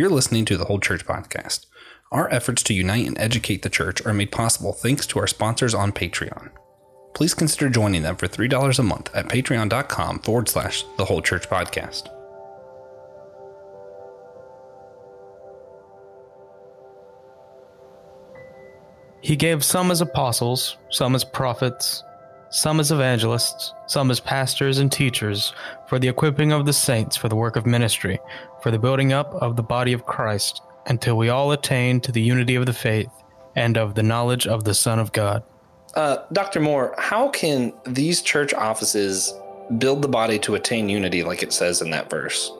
You're listening to the Whole Church Podcast. Our efforts to unite and educate the church are made possible thanks to our sponsors on Patreon. Please consider joining them for $3 a month at patreon.com forward slash the Whole Church Podcast. He gave some as apostles, some as prophets, some as evangelists, some as pastors and teachers, for the equipping of the saints for the work of ministry, for the building up of the body of Christ, until we all attain to the unity of the faith and of the knowledge of the Son of God. Uh, Dr. Moore, how can these church offices build the body to attain unity, like it says in that verse?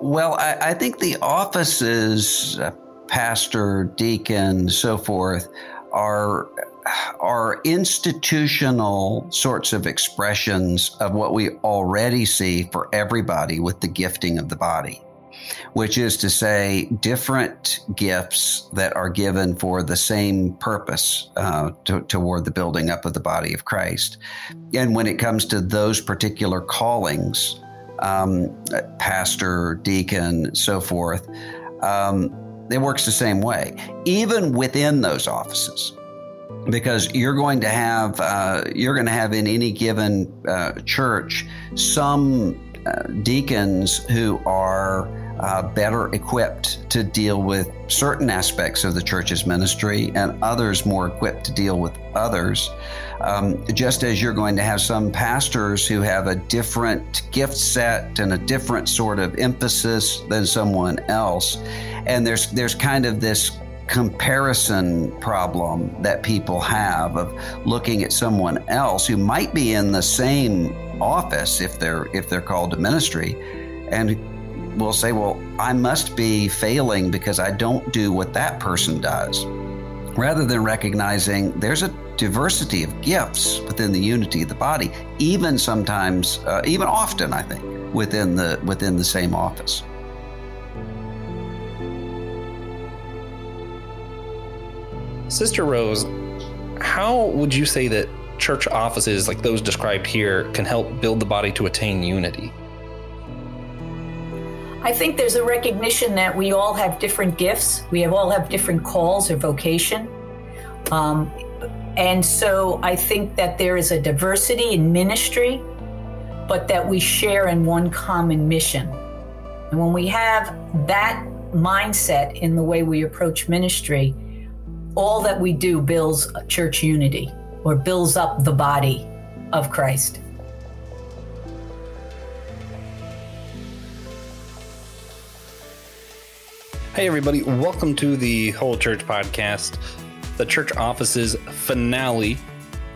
Well, I, I think the offices, uh, pastor, deacon, so forth, are are institutional sorts of expressions of what we already see for everybody with the gifting of the body, which is to say, different gifts that are given for the same purpose uh, to, toward the building up of the body of Christ. And when it comes to those particular callings, um, pastor, deacon, so forth, um, it works the same way, even within those offices, because you're going to have uh, you're going to have in any given uh, church some uh, deacons who are uh, better equipped to deal with certain aspects of the church's ministry and others more equipped to deal with others. Um, just as you're going to have some pastors who have a different gift set and a different sort of emphasis than someone else. And there's, there's kind of this comparison problem that people have of looking at someone else who might be in the same office if they're if they're called to ministry and will say, well, I must be failing because I don't do what that person does. Rather than recognizing there's a diversity of gifts within the unity of the body, even sometimes, uh, even often, I think, within the within the same office. Sister Rose, how would you say that church offices like those described here can help build the body to attain unity? I think there's a recognition that we all have different gifts. We have all have different calls or vocation. Um, and so I think that there is a diversity in ministry, but that we share in one common mission. And when we have that mindset in the way we approach ministry, all that we do builds church unity or builds up the body of Christ. Hey, everybody, welcome to the Whole Church Podcast, the church offices finale.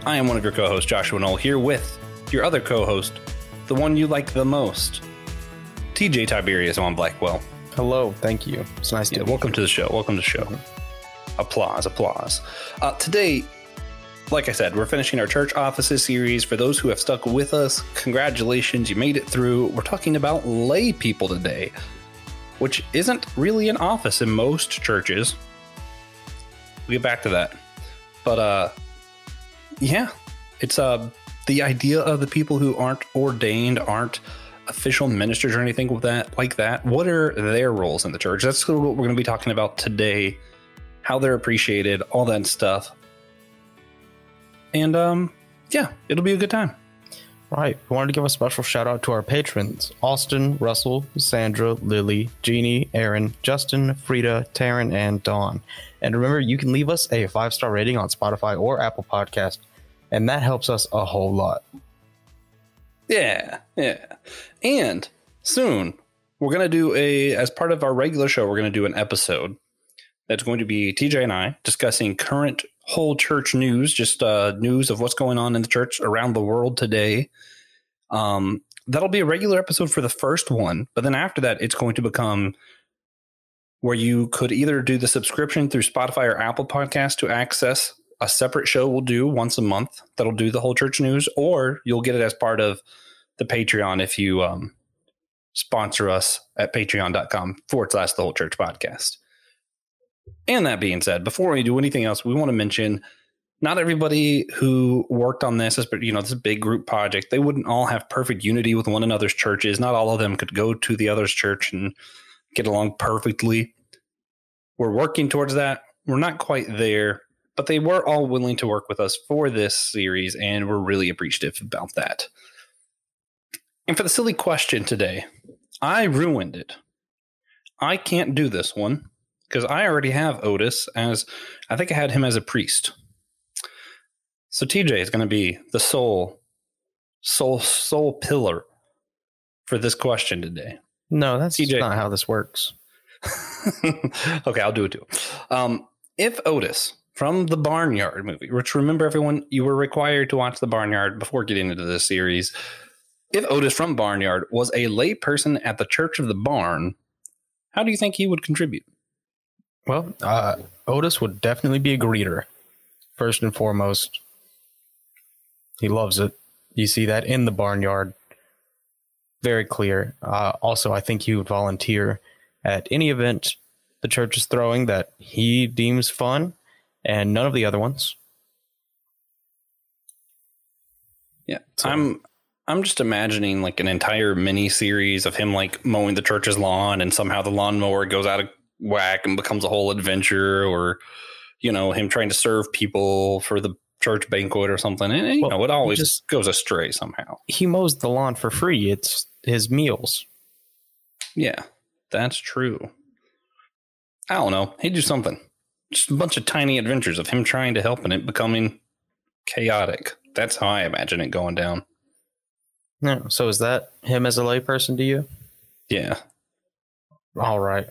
I am one of your co hosts, Joshua Knoll, here with your other co host, the one you like the most, TJ Tiberius on Blackwell. Hello, thank you. It's nice Yeah, to welcome to the show. Welcome to the show. Applause, applause. Uh, today, like I said, we're finishing our church offices series. For those who have stuck with us, congratulations, you made it through. We're talking about lay people today, which isn't really an office in most churches. We'll get back to that. But uh yeah, it's uh the idea of the people who aren't ordained, aren't official ministers or anything with that like that. What are their roles in the church? That's what we're going to be talking about today. How they're appreciated, all that stuff. And um yeah, it'll be a good time. Right. We wanted to give a special shout out to our patrons Austin, Russell, Sandra, Lily, Jeannie, Aaron, Justin, Frida, Taryn, and Dawn. And remember, you can leave us a five star rating on Spotify or Apple Podcast, and that helps us a whole lot. Yeah, yeah. And soon we're gonna do a as part of our regular show, we're gonna do an episode that's going to be TJ and I discussing current whole church news, just uh, news of what's going on in the church around the world today. Um, that'll be a regular episode for the first one, but then after that, it's going to become where you could either do the subscription through Spotify or Apple Podcast to access a separate show we'll do once a month that'll do the whole church news, or you'll get it as part of the Patreon if you um, sponsor us at patreon.com forward slash the whole church podcast. And that being said, before we do anything else, we want to mention not everybody who worked on this, is- you know, this big group project. They wouldn't all have perfect unity with one another's churches. Not all of them could go to the other's church and get along perfectly. We're working towards that. We're not quite there, but they were all willing to work with us for this series, and we're really appreciative about that. And for the silly question today, I ruined it. I can't do this one because I already have Otis as I think I had him as a priest. So TJ is going to be the sole, sole, sole pillar for this question today. No, that's TJ. not how this works. okay, I'll do it too. Um, if Otis from the Barnyard movie, which remember everyone, you were required to watch the Barnyard before getting into this series. If Otis from Barnyard was a layperson at the Church of the Barn, how do you think he would contribute? Well, uh, Otis would definitely be a greeter, first and foremost. He loves it. You see that in the barnyard. Very clear. Uh, also, I think he would volunteer at any event the church is throwing that he deems fun and none of the other ones. Yeah, I'm I'm just imagining like an entire mini series of him like mowing the church's lawn, and somehow the lawnmower goes out of whack and becomes a whole adventure, or you know him trying to serve people for the church banquet or something, and you Well, know it always just- goes astray somehow. He mows the lawn for free. It's his meals. Yeah, that's true. I don't know. He'd do something. Just a bunch of tiny adventures of him trying to help and it becoming chaotic. That's how I imagine it going down. No, so is that him as a layperson to you? Yeah. All right.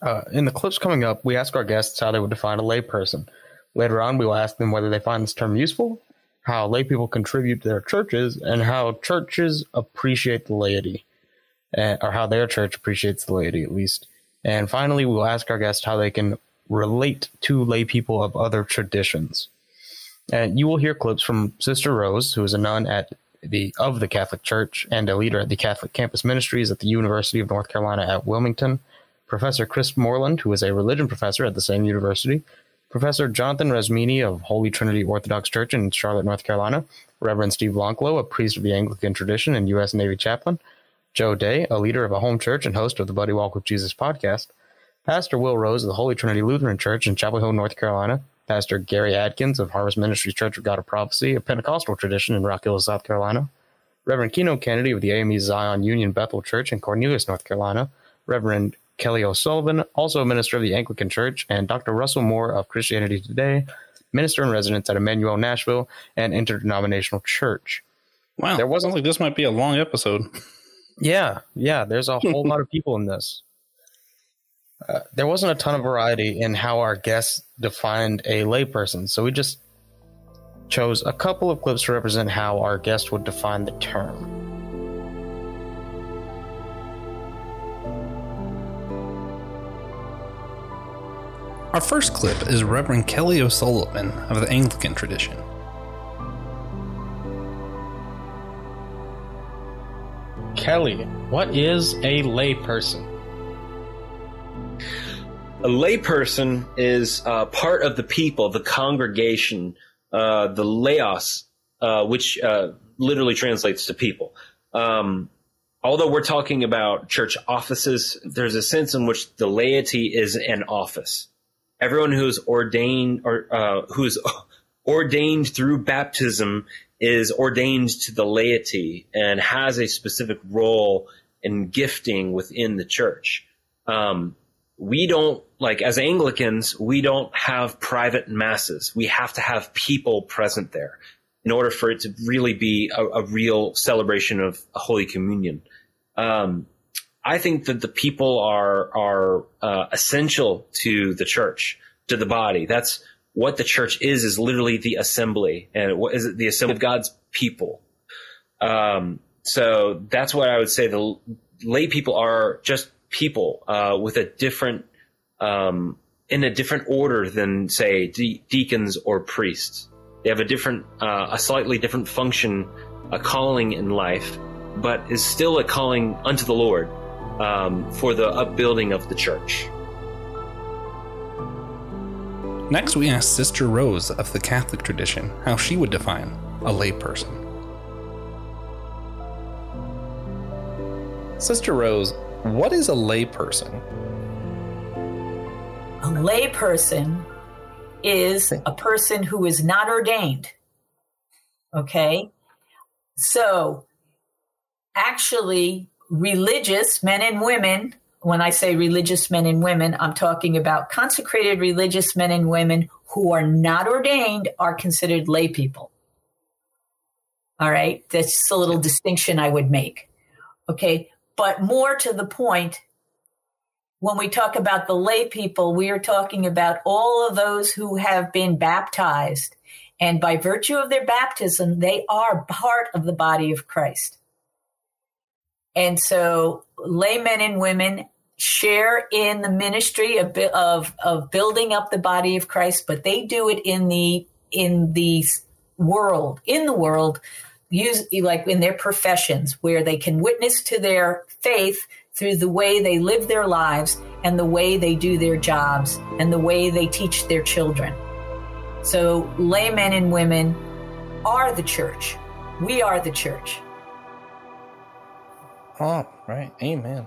Uh, in the clips coming up, we ask our guests how they would define a layperson. Later on, we will ask them whether they find this term useful, how lay people contribute to their churches, and how churches appreciate the laity, or how their church appreciates the laity, at least. And finally, we will ask our guests how they can relate to lay people of other traditions. And you will hear clips from Sister Rose, who is a nun at the of the Catholic Church and a leader at the Catholic Campus Ministries at the University of North Carolina at Wilmington, Professor Chris Moreland, who is a religion professor at the same university, Professor Jonathan Resmini of Holy Trinity Orthodox Church in Charlotte, North Carolina, Reverend Steve Lanclos, a priest of the Anglican tradition and U.S. Navy chaplain, Joe Dea, a leader of a home church and host of the Buddy Walk with Jesus podcast, Pastor Will Rose of the Holy Trinity Lutheran Church in Chapel Hill, North Carolina, Pastor Gary Adkins of Harvest Ministries Church of God of Prophecy, a Pentecostal tradition in Rock Hill, South Carolina, Reverend Keno Cannady of the AME Zion Union Bethel Church in Cornelius, North Carolina, Reverend Kelly O'Sullivan, also a minister of the Anglican Church, and Dr. Russell Moore of Christianity Today, minister in residence at Immanuel Nashville and Interdenominational Church. Wow. There wasn't like this might be a long episode. Yeah, yeah, there's a whole lot of people in this. Uh, there wasn't a ton of variety in how our guests defined a layperson, so we just chose a couple of clips to represent how our guest would define the term. Our first clip is Reverend Kelly O'Sullivan of the Anglican tradition. Kelly, what is a layperson? A layperson is uh, part of the people, the congregation, uh, the laos, uh, which uh, literally translates to people. Um, although we're talking about church offices, there's a sense in which the laity is an office. Everyone who's ordained or uh, who's ordained through baptism is ordained to the laity and has a specific role and gifting within the church. Um, we don't like as Anglicans, we don't have private masses. We have to have people present there in order for it to really be a, a real celebration of Holy Communion. Um, I think that the people are are uh, essential to the church, to the body. That's what the church is. Is literally the assembly, and what is it? The assembly of God's people. Um, so that's what I would say. The lay people are just people uh, with a different, um, in a different order than say de- deacons or priests. They have a different, uh, a slightly different function, a calling in life, but is still a calling unto the Lord um, for the upbuilding of the church. Next, we ask Sister Rose of the Catholic tradition how she would define a layperson. Sister Rose, what is a layperson? A layperson is a person who is not ordained. Okay? So, actually, religious men and women, when I say religious men and women, I'm talking about consecrated religious men and women who are not ordained are considered lay people. All right? That's just a little distinction I would make. Okay? But more to the point, when we talk about the lay people, we are talking about all of those who have been baptized. And by virtue of their baptism, they are part of the body of Christ. And so laymen and women share in the ministry of, of, of building up the body of Christ, but they do it in the, in the world, in the world, use like in their professions where they can witness to their faith through the way they live their lives and the way they do their jobs and the way they teach their children. So, laymen and women are the church. We are the church. Oh, right. Amen.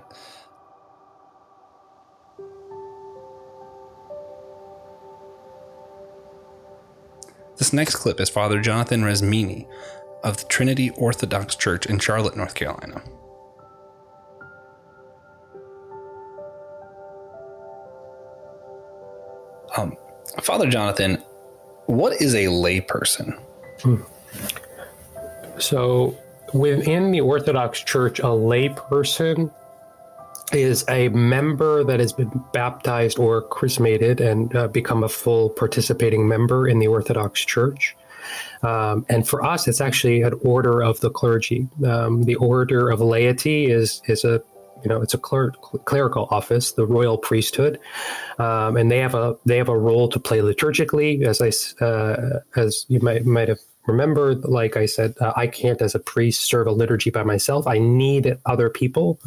This next clip is Father Jonathan Resmini of the Trinity Orthodox Church in Charlotte, North Carolina. Um, Father Jonathan, what is a layperson? Hmm. So, within the Orthodox Church, a layperson is a member that has been baptized or chrismated and uh, become a full participating member in the Orthodox Church. Um, and for us, it's actually an order of the clergy. Um, the order of laity is is a you know it's a cler- clerical office, the royal priesthood, um, and they have a they have a role to play liturgically. As I uh, as you might might have remember, like I said, uh, I can't, as a priest, serve a liturgy by myself. I need other people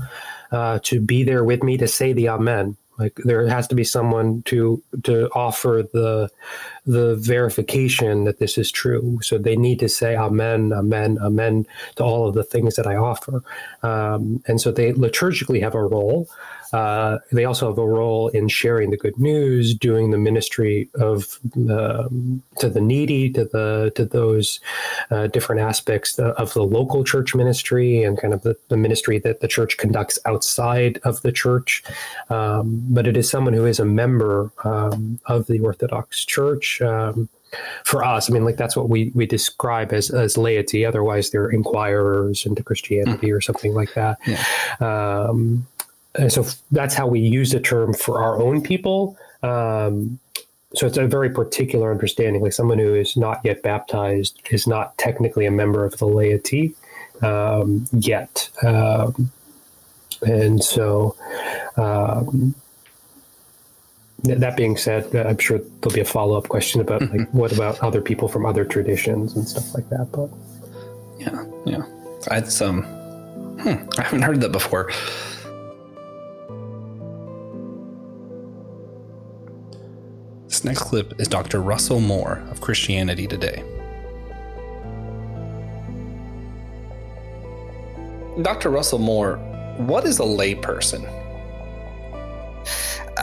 uh, to be there with me to say the Amen. Like there has to be someone to to offer the the verification that this is true. So they need to say Amen, Amen, Amen to all of the things that I offer. Um, and so they liturgically have a role. Uh, they also have a role in sharing the good news, doing the ministry of um, to the needy, to the to those uh, different aspects of the local church ministry and kind of the, the ministry that the church conducts outside of the church. Um, but it is someone who is a member um, of the Orthodox Church. Um, for us, I mean, like that's what we we describe as as laity. Otherwise, they're inquirers into Christianity mm. or something like that. Yeah. Um, and so that's how we use the term for our own people. Um, so it's a very particular understanding. Like someone who is not yet baptized is not technically a member of the laity um, yet, um, and so. That being said, I'm sure there'll be a follow up question about like mm-hmm. what about other people from other traditions and stuff like that. But yeah, yeah, it's um, hmm, I haven't heard that before. This next clip is Dr. Russell Moore of Christianity Today. Dr. Russell Moore, what is a layperson?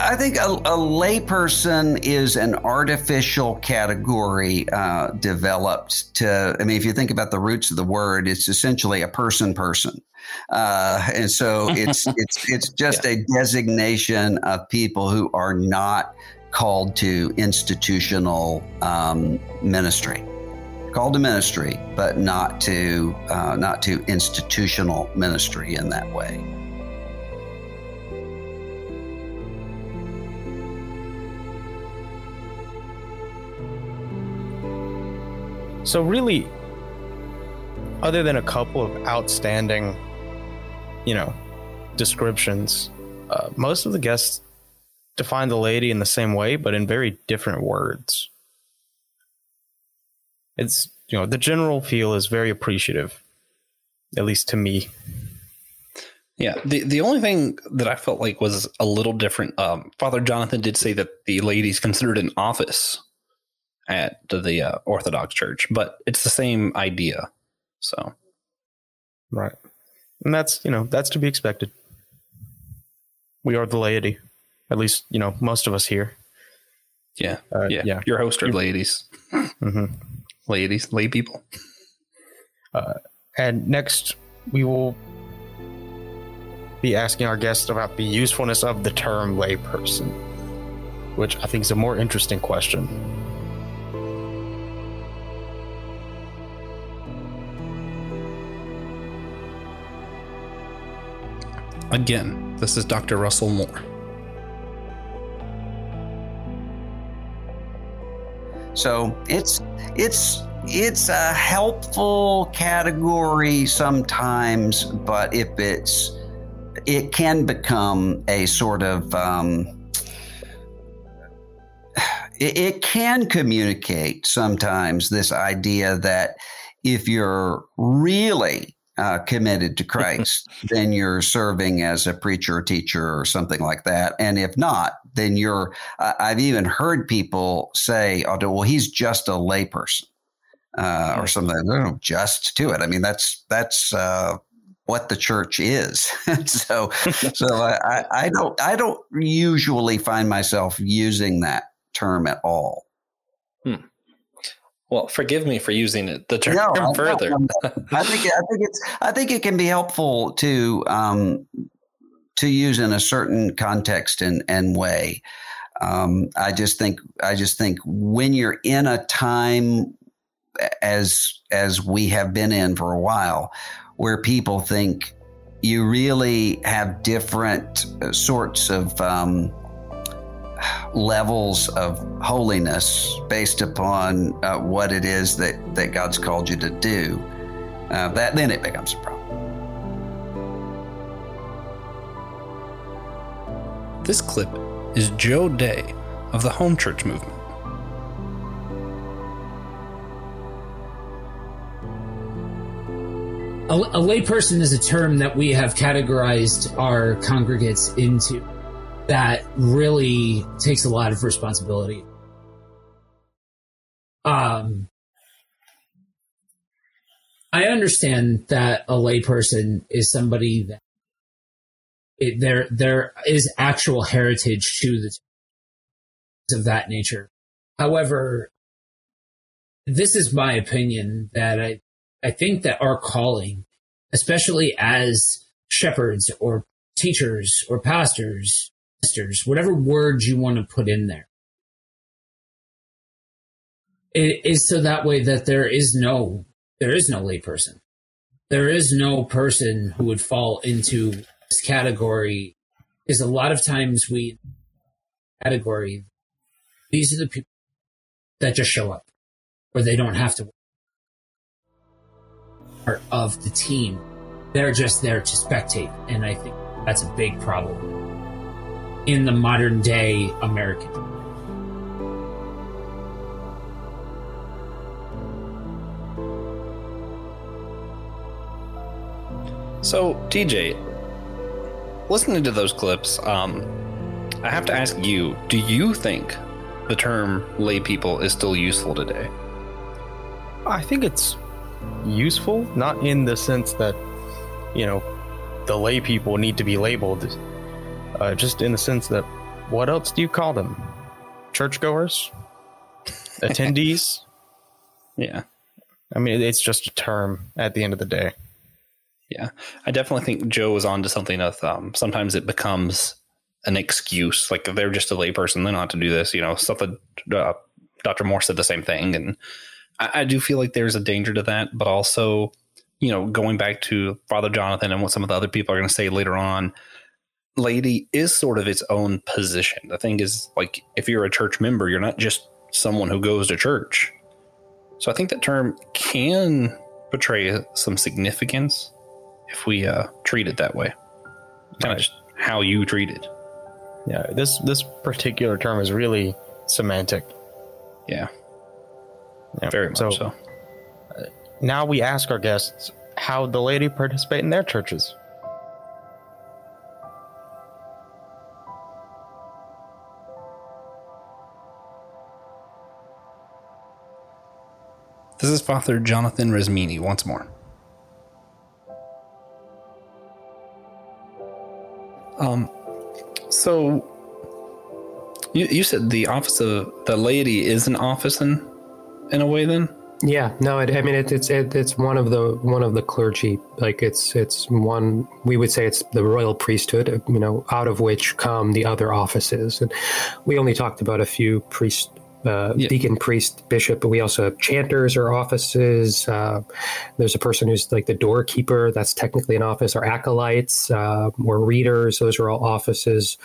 I think a, a layperson is an artificial category uh, developed to. I mean, if you think about the roots of the word, it's essentially a person person. Uh, and so it's it's it's just yeah. a designation of people who are not called to institutional um, ministry called to ministry but not to uh, not to institutional ministry in that way so really other than a couple of outstanding you know descriptions uh, most of the guests define the laity in the same way, but in very different words. It's, you know, the general feel is very appreciative, at least to me. Yeah, the the only thing that I felt like was a little different. Um, Father Jonathan did say that the laity considered an office at the uh, Orthodox Church, but it's the same idea. So, right, and that's you know that's to be expected. We are the laity. At least, you know, most of us here. Yeah, Uh, yeah, yeah. Your host are ladies, hmm ladies, lay people. And next, we will be asking our guests about the usefulness of the term layperson, which I think is a more interesting question. Again, this is Dr. Russell Moore. So it's it's it's a helpful category sometimes, but if it's it can become a sort of um, it, it can communicate sometimes this idea that if you're really uh, committed to Christ, then you're serving as a preacher, teacher, or something like that. And if not, then you're. I I've even heard people say, "Oh, well, he's just a layperson," uh, or something. No, just to it. I mean, that's that's uh, what the church is. so, so I- I don't I don't usually find myself using that term at all. Well, forgive me for using it the term No, further. I think I think it's I think it can be helpful to um, to use in a certain context and, and way. Um, I just think I just think when you're in a time as as we have been in for a while, where people think you really have different uh, sorts of um, levels of holiness based upon uh, what it is that, that God's called you to do, uh, that then it becomes a problem. This clip is Joe Dea of the Home Church Movement. A, a layperson is a term that we have categorized our congregates into that really takes a lot of responsibility. Um, I understand that a layperson is somebody that it, there there is actual heritage to the of that nature. However, this is my opinion that I I think that our calling, especially as shepherds or teachers or pastors, whatever words you want to put in there, it is so that way that there is no there is no layperson. There is no person who would fall into this category. Because a lot of times we category these are the people that just show up, or they don't have to part of the team. They're just there to spectate. And I think that's a big problem in the modern day American. So, TJ, listening to those clips, um, I have to ask you: Do you think the term "lay people" is still useful today? I think it's useful, not in the sense that, you know, the lay people need to be labeled, uh, just in the sense that what else do you call them? Churchgoers? Attendees? Yeah, I mean, it's just a term at the end of the day. yeah. I definitely think Joe is onto something. Of um, sometimes it becomes an excuse, like they're just a layperson; they don't have to do this. You know, stuff that uh, Dr. Moore said the same thing, and I, I do feel like there's a danger to that, but also, you know, going back to Father Jonathan and what some of the other people are going to say later on, laity is sort of its own position. The thing is, like, if you're a church member, you're not just someone who goes to church. So I think that term can portray some significance if we uh, treat it that way. Kind of just how you treat it. Yeah, this this particular term is really semantic. Yeah, Yeah. very much so. Now we ask our guests how the laity participate in their churches. This is Father Jonathan Resmini once more. Um, So you you said the office of the laity is an office in in a way then? Yeah, no, it, I mean it, it's it, it's one of the one of the clergy. Like it's it's one we would say it's the royal priesthood. You know, out of which come the other offices, and we only talked about a few priest uh, Yeah. deacon, priest, bishop, but we also have chanters or offices. Uh, there's a person who's like the doorkeeper. That's technically an office. Or acolytes uh, or readers. Those are all offices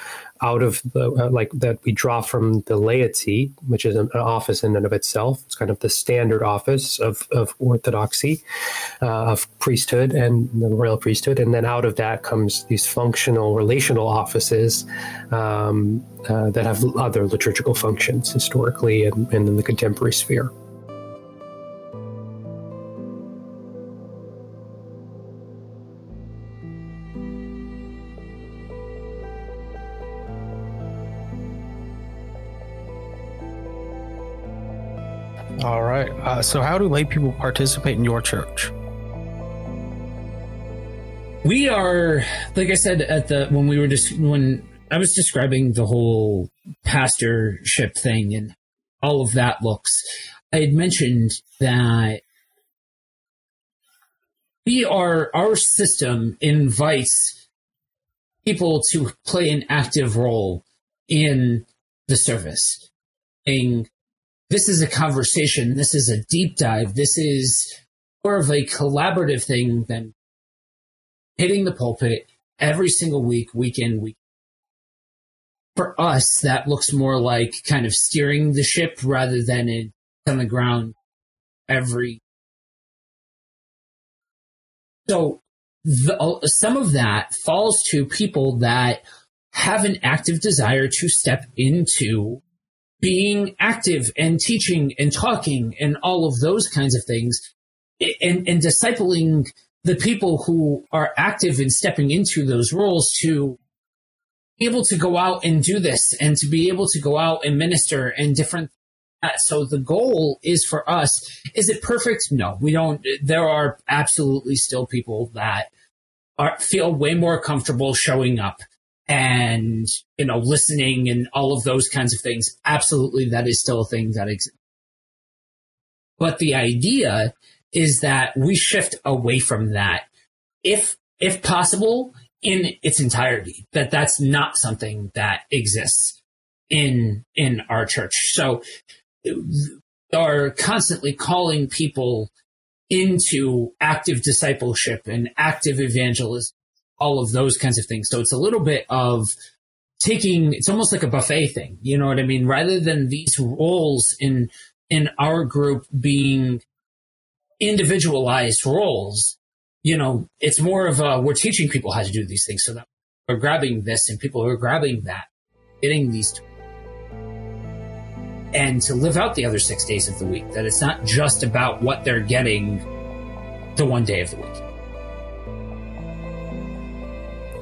out of the uh, like that we draw from the laity, which is an, office in and of itself. It's kind of the standard office of, of orthodoxy, uh, of priesthood and the royal priesthood, and then out of that comes these functional relational offices um, uh, that have other liturgical functions historically and, and in the contemporary sphere. Uh, so, how do lay people participate in your church? we are like i said at the when we were just when i was describing the whole pastorship thing and all of that looks i had mentioned that we are our system invites people to play an active role in the service saying this is a conversation this is a deep dive this is more of a collaborative thing than hitting the pulpit every single week, week in, week. For us, that looks more like kind of steering the ship rather than it on the ground every. So, the, uh, some of that falls to people that have an active desire to step into being active and teaching and talking and all of those kinds of things and, and discipling the people who are active in stepping into those roles to be able to go out and do this and to be able to go out and minister and different uh, so the goal is for us is it perfect? No we don't there are absolutely still people that are feel way more comfortable showing up and you know listening and all of those kinds of things absolutely that is still a thing that exists. But the idea is that we shift away from that. If if possible in its entirety that that's not something that exists in in our church. So are constantly calling people into active discipleship and active evangelism all of those kinds of things so it's a little bit of taking it's almost like a buffet thing you know what i mean rather than these roles in in our group being individualized roles, you know, it's more of a, we're teaching people how to do these things so that we're grabbing this and people are grabbing that, getting these tools. And to live out the other six days of the week, that it's not just about what they're getting the one day of the week.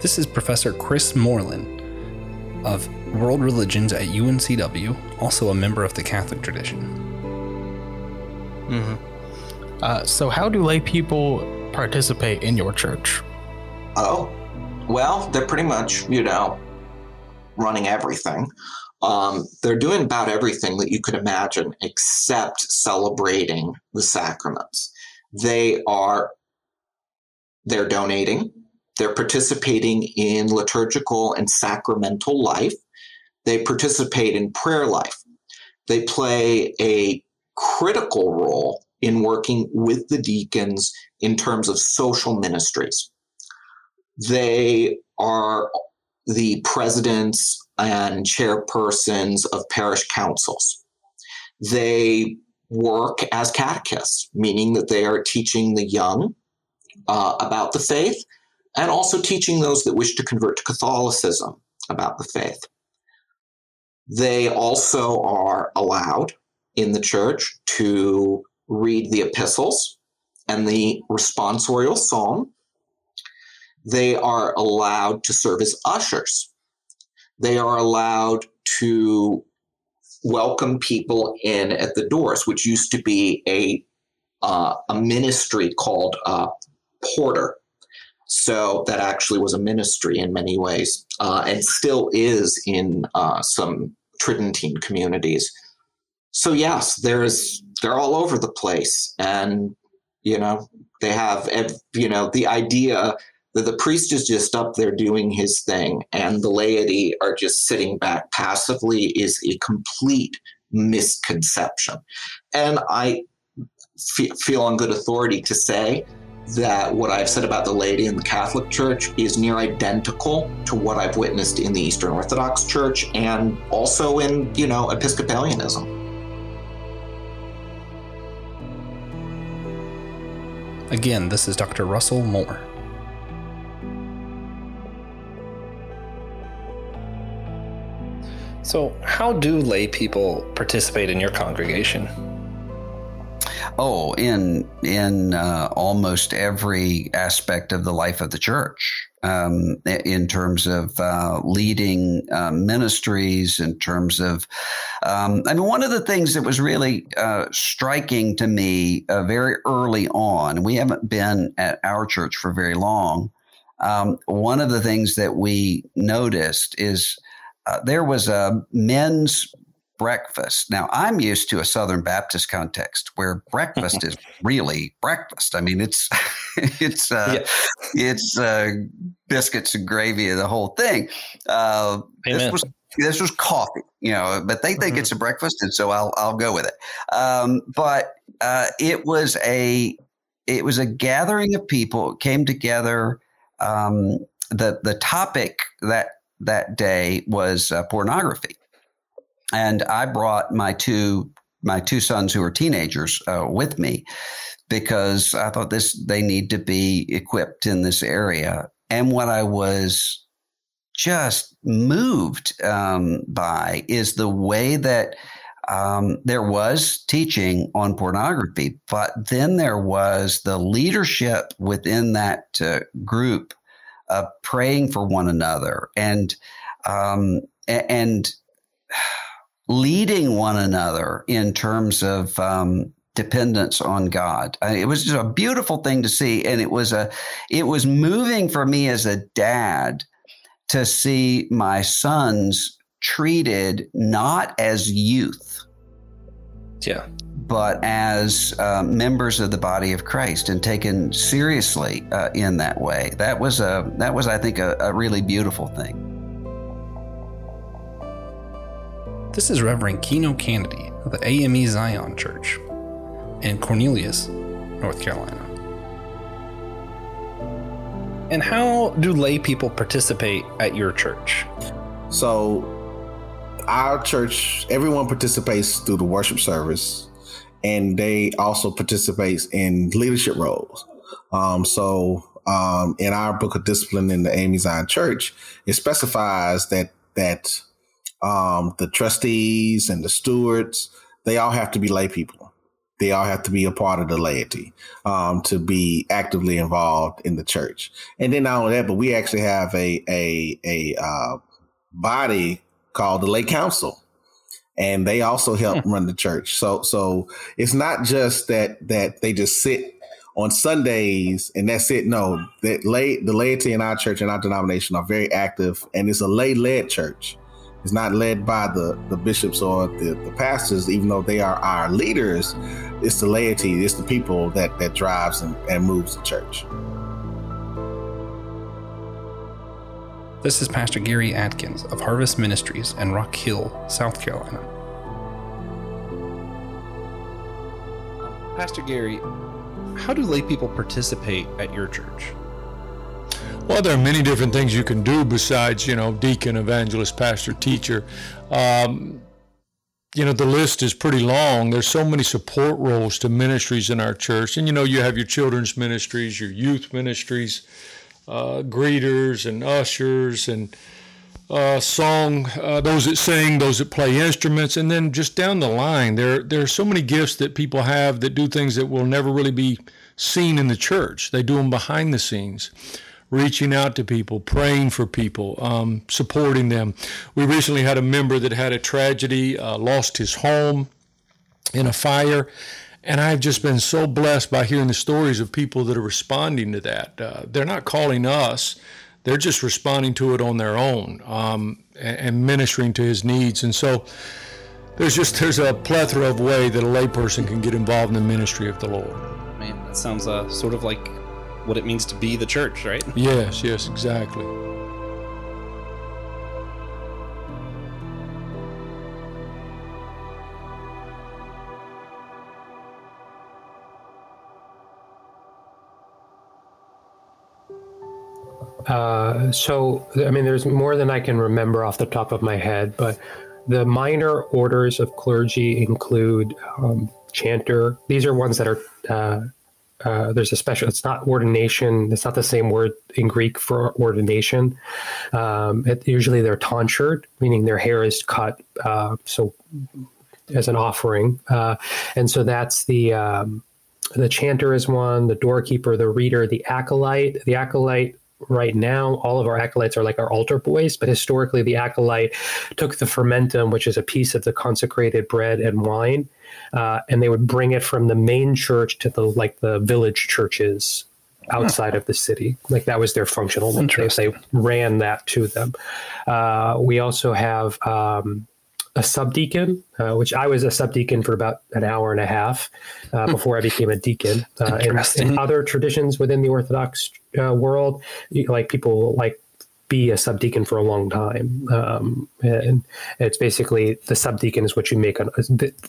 This is Professor Chris Moreland of World Religions at UNCW, also a member of the Catholic tradition. Uh, so, how do lay people participate in your church? Oh, well, they're pretty much, you know, running everything. Um, they're doing about everything that you could imagine except celebrating the sacraments. They are they're donating, they're participating in liturgical and sacramental life. They participate in prayer life. They play a critical role in working with the deacons in terms of social ministries. They are the presidents and chairpersons of parish councils. They work as catechists, meaning that they are teaching the young uh, about the faith and also teaching those that wish to convert to Catholicism about the faith. They also are allowed in the church to read the epistles and the responsorial psalm. They are allowed to serve as ushers. They are allowed to welcome people in at the doors, which used to be a uh, a ministry called uh, porter. So that actually was a ministry in many ways, uh, and still is in uh, some Tridentine communities. So yes, there's they're all over the place, and you know they have you know the idea that the priest is just up there doing his thing and the laity are just sitting back passively is a complete misconception. And I f- feel on good authority to say that what I've said about the laity in the Catholic Church is near identical to what I've witnessed in the Eastern Orthodox Church and also in, you know, Episcopalianism. Again, this is Dr. Russell Moore. So, how do lay people participate in your congregation? Oh, in in uh, almost every aspect of the life of the church, um, in terms of uh, leading uh, ministries, in terms of, um, I mean, one of the things that was really uh, striking to me uh, very early on. We haven't been at our church for very long. Um, one of the things that we noticed is uh, there was a men's breakfast. Now, I'm used to a Southern Baptist context where breakfast is really breakfast. I mean, it's it's uh, yeah. it's uh, biscuits and gravy and the whole thing. Uh, this was this was coffee, you know, but they think mm-hmm. it's a breakfast, and so I'll I'll go with it. Um, but uh, it was a it was a gathering of people came together. Um, the the topic that that day was uh, pornography, and I brought my two my two sons who are teenagers uh, with me because I thought this they need to be equipped in this area. And what I was just moved um, by is the way that um, there was teaching on pornography, but then there was the leadership within that uh, group of praying for one another and um, and leading one another in terms of um, dependence on God. I, it was just a beautiful thing to see, and it was a it was moving for me as a dad to see my sons treated not as youth. Yeah but as uh, members of the body of Christ and taken seriously uh, in that way. That was a that was, I think, a, a really beautiful thing. This is Reverend Keno Cannady of the AME Zion Church in Cornelius, North Carolina. And how do lay people participate at your church? So, our church, everyone participates through the worship service and they also participates in leadership roles. Um, so um, in our book of discipline in the AME Zion Church, it specifies that that um, the trustees and the stewards they all have to be lay people. They all have to be a part of the laity um, to be actively involved in the church. And then not only that, but we actually have a a a uh, body called the lay council and they also help hmm. run the church. So so it's not just that that they just sit on Sundays and that's it. No, that lay the laity in our church and our denomination are very active, and it's a lay led church. It's not led by the the bishops or the, the pastors, even though they are our leaders. It's the laity, it's the people that that drives and, and moves the church. This is Pastor Gary Adkins of Harvest Ministries in Rock Hill, South Carolina. Pastor Gary, how do lay people participate at your church? Well, there are many different things you can do besides, you know, deacon, evangelist, pastor, teacher. Um, you know, the list is pretty long. There's so many support roles to ministries in our church. And, you know, you have your children's ministries, your youth ministries, uh, greeters and ushers and uh, song, uh, those that sing, those that play instruments, and then just down the line, there there are so many gifts that people have that do things that will never really be seen in the church. They do them behind the scenes, reaching out to people, praying for people, um, supporting them. We recently had a member that had a tragedy, uh, lost his home in a fire, And I've just been so blessed by hearing the stories of people that are responding to that. Uh, they're not calling us, they're just responding to it on their own um, and, and, ministering to his needs. And so there's just there's a plethora of way that a layperson can get involved in the ministry of the Lord. Man, that sounds uh, sort of like what it means to be the church, right? Yes, yes, exactly. Uh, so, I mean, there's more than I can remember off the top of my head, but the minor orders of clergy include um, chanter. These are ones that are, uh, uh, there's a special, it's not ordination, it's not the same word in Greek for ordination. Um, it, usually they're tonsured, meaning their hair is cut. Uh, so, as an offering. Uh, and so that's the, um, the chanter is one, the doorkeeper, the reader, the acolyte. The acolyte right now all of our acolytes are like our altar boys but historically the acolyte took the fermentum which is a piece of the consecrated bread and wine uh, and they would bring it from the main church to the like the village churches outside of the city. Like that was their functional they, they ran that to them. Uh, we also have um, a subdeacon, uh, which I was a subdeacon for about an hour and a half uh, hmm. before I became a deacon. Uh, other traditions within the Orthodox uh, world, like people like be a subdeacon for a long time. Um, and it's basically the subdeacon is what you make on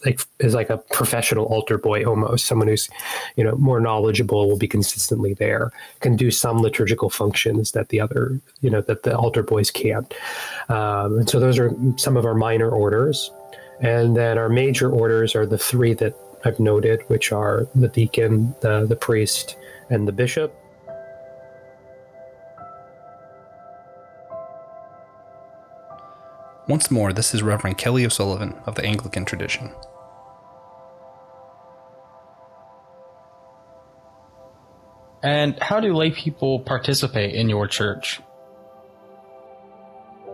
like is like a professional altar boy almost someone who's you know more knowledgeable will be consistently there can do some liturgical functions that the other you know that the altar boys can't. Um, and so those are some of our minor orders, and then our major orders are the three that I've noted, which are the deacon, the the priest, and the bishop. Once more, this is Reverend Kelly O'Sullivan of the Anglican tradition. And how do lay people participate in your church?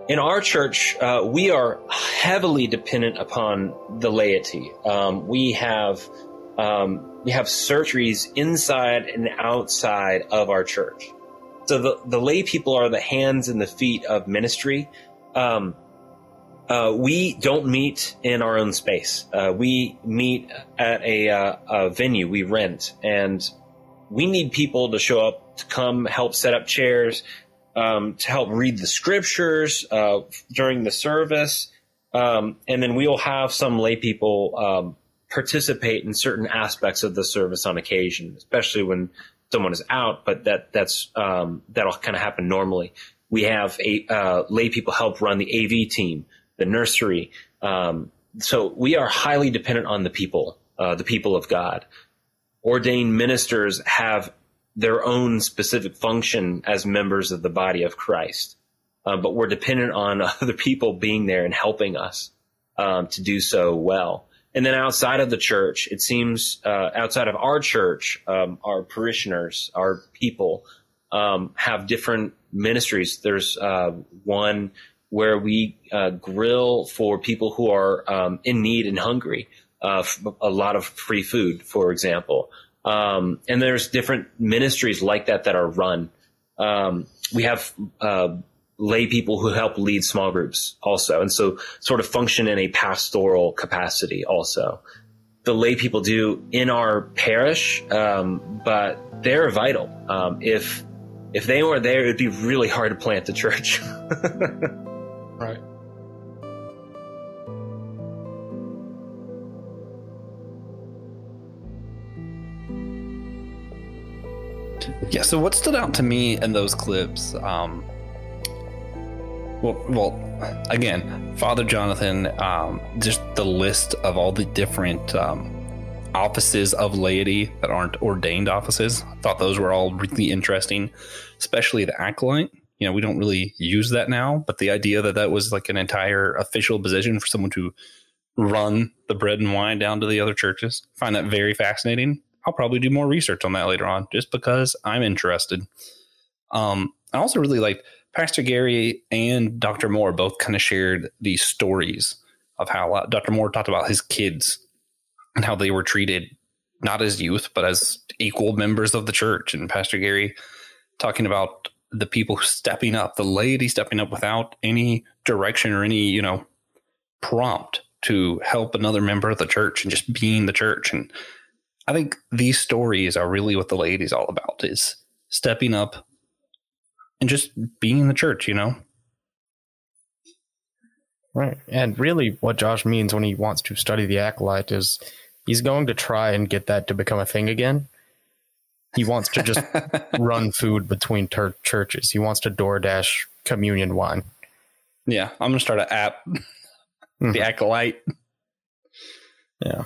In our church, uh, we are heavily dependent upon the laity. Um, we have um, we have surgeries inside and outside of our church. So the, the lay people are the hands and the feet of ministry. Um, uh, we don't meet in our own space. Uh, we meet at a, uh, a, venue we rent, and we need people to show up to come help set up chairs, um, to help read the scriptures uh, during the service, um, and then we will have some lay people um, participate in certain aspects of the service on occasion, especially when someone is out. But that that's um, that'll kind of happen normally. We have a uh, lay people help run the AV team the nursery. Um, so we are highly dependent on the people, uh, the people of God. Ordained ministers have their own specific function as members of the body of Christ. Uh, but we're dependent on other people being there and helping us um, to do so well. And then outside of the church, it seems uh, outside of our church, um, our parishioners, our people um, have different ministries. There's uh, one where we uh, grill for people who are um, in need and hungry. Uh, a lot of free food, for example. Um, and there's different ministries like that that are run. Um, we have uh, lay people who help lead small groups also, and so sort of function in a pastoral capacity also. The lay people do in our parish, um, but they're vital. Um, if if they weren't there, it'd be really hard to plant the church. Right. Yeah. So what stood out to me in those clips? Um, well, well, again, Father Jonathan, um, just the list of all the different um, offices of laity that aren't ordained offices. I thought those were all really interesting, especially the acolyte you know, we don't really use that now, but the idea that that was like an entire official position for someone to run the bread and wine down to the other churches, I find that very fascinating. I'll probably do more research on that later on just because I'm interested. Um, I also really like Pastor Gary and Dr. Moore both kind of shared these stories of how uh, Dr. Moore talked about his kids and how they were treated not as youth, but as equal members of the church. And Pastor Gary talking about the people stepping up, the laity stepping up without any direction or any, you know, prompt to help another member of the church and just being the church. And I think these stories are really what the laity is all about is stepping up and just being the church, you know? Right. And really, what Josh means when he wants to study the acolyte is he's going to try and get that to become a thing again. He wants to just run food between ter- churches. He wants to DoorDash communion wine. Yeah, I'm gonna start an app, Mm-hmm. the acolyte. Yeah.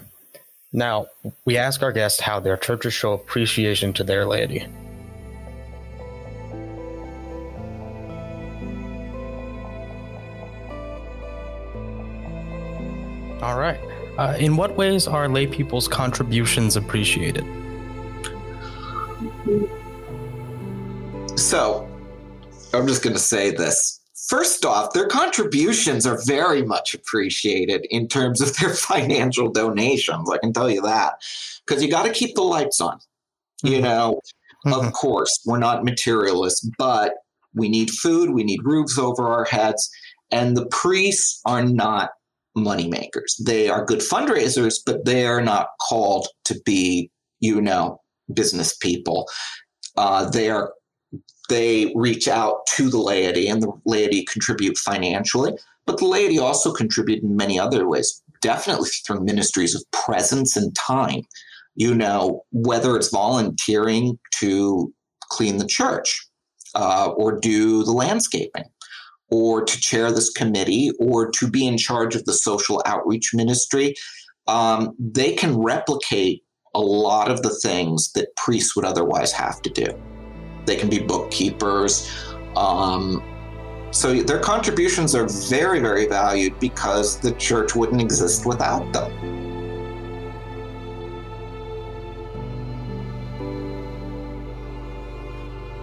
Now, we ask our guests how their churches show appreciation to their laity. All right. Uh, in what ways are lay people's contributions appreciated? So, I'm just going to say this. First off, their contributions are very much appreciated in terms of their financial donations. I can tell you that. Because you got to keep the lights on. You mm-hmm. know, of mm-hmm. course, we're not materialists, but we need food, we need roofs over our heads. And the priests are not moneymakers. They are good fundraisers, but they are not called to be, you know, business people. Uh, they are they reach out to the laity and the laity contribute financially, but the laity also contribute in many other ways, definitely through ministries of presence and time. You know, whether it's volunteering to clean the church uh, or do the landscaping or to chair this committee or to be in charge of the social outreach ministry, um, they can replicate a lot of the things that priests would otherwise have to do. They can be bookkeepers. Um, so their contributions are very, very valued because the church wouldn't exist without them.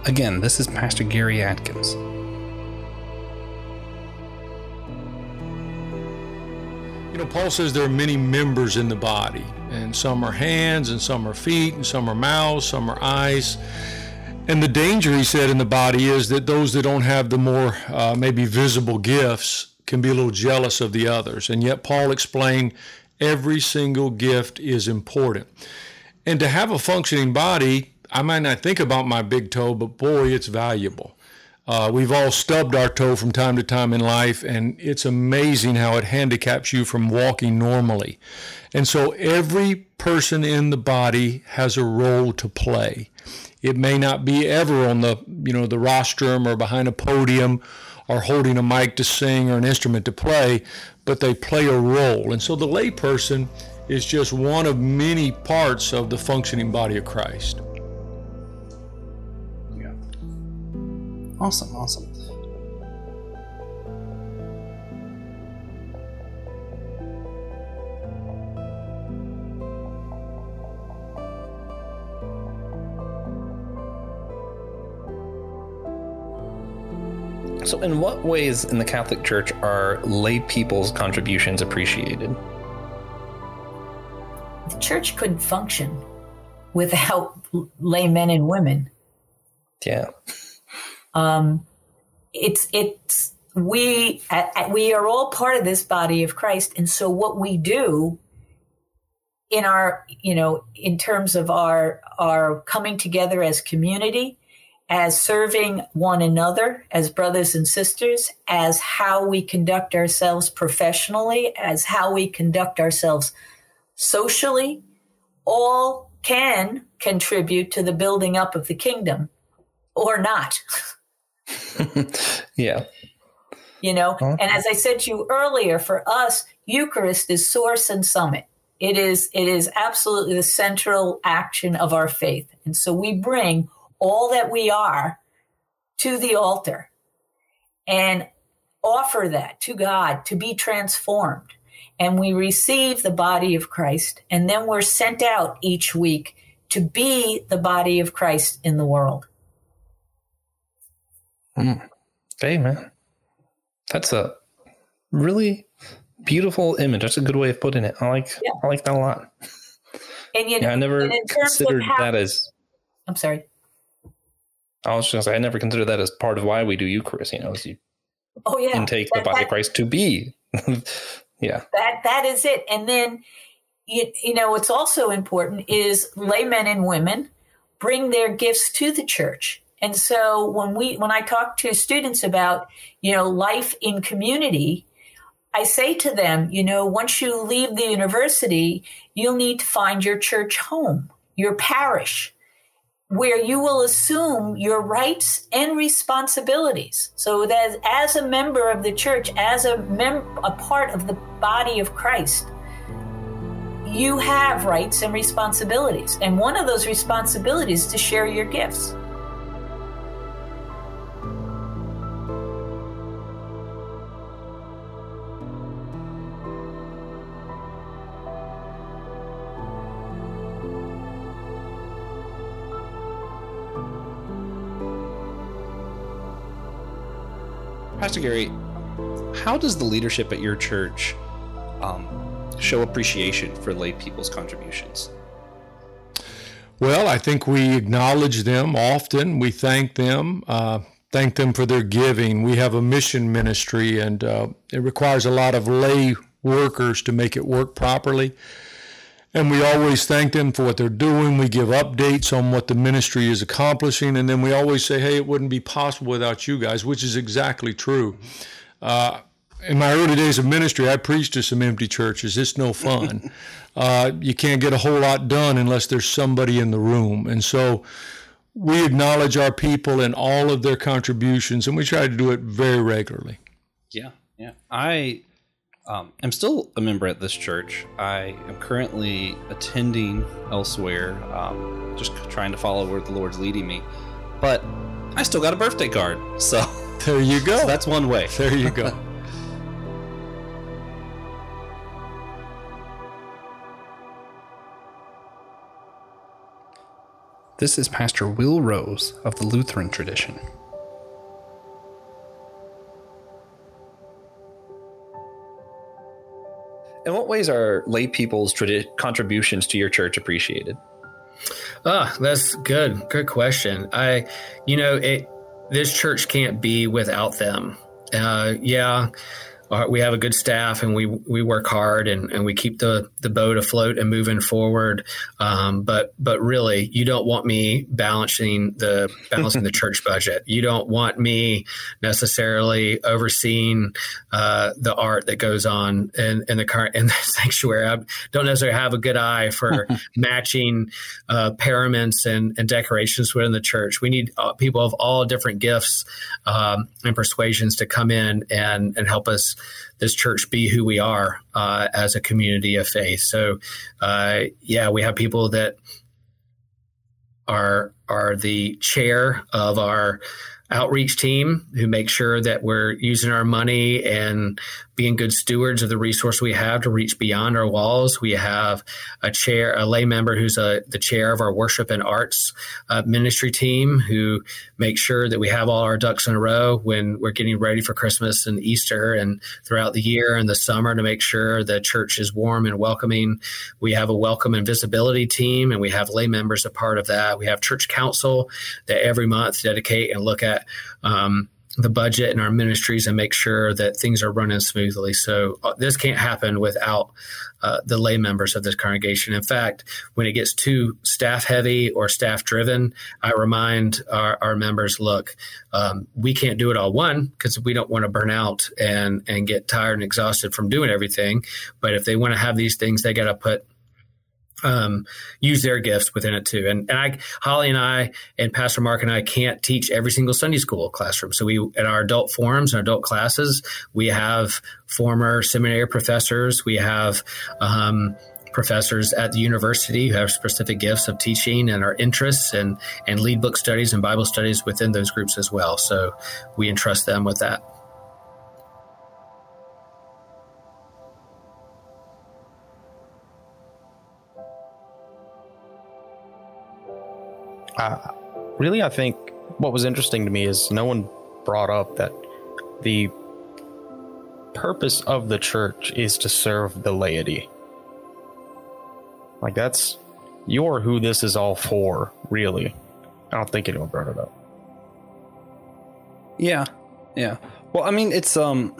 Again, this is Pastor Gary Adkins. You know, Paul says there are many members in the body, and some are hands, and some are feet, and some are mouths, some are eyes. And the danger, he said, in the body is that those that don't have the more uh, maybe visible gifts can be a little jealous of the others. And yet, Paul explained every single gift is important. And to have a functioning body, I might not think about my big toe, but boy, it's valuable. Uh, we've all stubbed our toe from time to time in life, and it's amazing how it handicaps you from walking normally. And so every person in the body has a role to play. It may not be ever on the you know the rostrum or behind a podium or holding a mic to sing or an instrument to play, but they play a role. And so the layperson is just one of many parts of the functioning body of Christ. Awesome, awesome. So, in what ways in the Catholic Church are lay people's contributions appreciated? The church couldn't function without lay men and women. Yeah. Um, it's it's we we are all part of this body of Christ, and so what we do in our you know in terms of our our coming together as community as serving one another as brothers and sisters as how we conduct ourselves professionally as how we conduct ourselves socially all can contribute to the building up of the kingdom or not yeah. You know, and as I said to you earlier, for us, Eucharist is source and summit. It is it is absolutely the central action of our faith. And so we bring all that we are to the altar and offer that to God to be transformed. And we receive the body of Christ, and then we're sent out each week to be the body of Christ in the world. Mm. Hey, man. That's a really beautiful image. That's a good way of putting it. I like Yeah. I like that a lot. And you know, Yeah, I never and in terms of considered how- that as. I'm sorry. I was just gonna say I never considered that as part of why we do Eucharist. You know, is you Oh yeah, intake the body that- of Christ to be. yeah. that that is it and then you, you know what's also important is laymen and women bring their gifts to the church and so when we when i talk to students about you know life in community i say to them you know once you leave the university you'll need to find your church home your parish where you will assume your rights and responsibilities. So that as a member of the church, as a mem- a part of the body of Christ, you have rights and responsibilities. And one of those responsibilities is to share your gifts. Pastor Gary, how does the leadership at your church um, show appreciation for lay people's contributions? Well, I think we acknowledge them often. We thank them, uh, thank them for their giving. We have a mission ministry, and uh, it requires a lot of lay workers to make it work properly. And we always thank them for what they're doing. We give updates on what the ministry is accomplishing. And then we always say, hey, it wouldn't be possible without you guys, which is exactly true. Uh, in my early days of ministry, I preached to some empty churches. It's no fun. uh, you can't get a whole lot done unless there's somebody in the room. And so we acknowledge our people and all of their contributions, and we try to do it very regularly. Yeah, yeah. I um, am still a member at this church. I am currently attending elsewhere, um, just trying to follow where the Lord's leading me. But I still got a birthday card, so there you go. So that's one way. There you go. This is Pastor Will Rose of the Lutheran tradition. In what ways are lay people's tradi- contributions to your church appreciated? Ah, that's good. Good question. I, you know, it. This church can't be without them. Uh, yeah, uh, we have a good staff and we we work hard and, and we keep the, the boat afloat and moving forward. Um, but but really, you don't want me balancing the balancing the church budget. You don't want me necessarily overseeing uh, the art that goes on in, in the current in the sanctuary. I don't necessarily have a good eye for matching uh, paraments and, and decorations within the church. We need uh, people of all different gifts um, and persuasions to come in and and help us this church be who we are uh, as a community of faith. So, uh, yeah, we have people that are are the chair of our outreach team who make sure that we're using our money and being good stewards of the resource we have to reach beyond our walls. We have a chair, a lay member who's a, the chair of our worship and arts uh, ministry team who makes sure that we have all our ducks in a row when we're getting ready for Christmas and Easter and throughout the year and the summer to make sure the church is warm and welcoming. We have a welcome and visibility team and we have lay members a part of that. We have church council that every month dedicate and look at um, the budget and our ministries and make sure that things are running smoothly. So uh, this can't happen without uh, the lay members of this congregation. In fact, when it gets too staff heavy or staff driven, I remind our, our members, look, um, we can't do it all one because we don't want to burn out and and get tired and exhausted from doing everything. But if they want to have these things, they got to put um, use their gifts within it too. And, and I, Holly and I, and Pastor Mark and I can't teach every single Sunday school classroom. So we, in our adult forums and adult classes, we have former seminary professors. We have, um, professors at the university who have specific gifts of teaching and our interests and, and lead book studies and Bible studies within those groups as well. So we entrust them with that. Uh, really, I think what was interesting to me is no one brought up that the purpose of the church is to serve the laity. Like that's you're who this is all for, really. I don't think anyone brought it up. Yeah, yeah. Well, I mean, it's um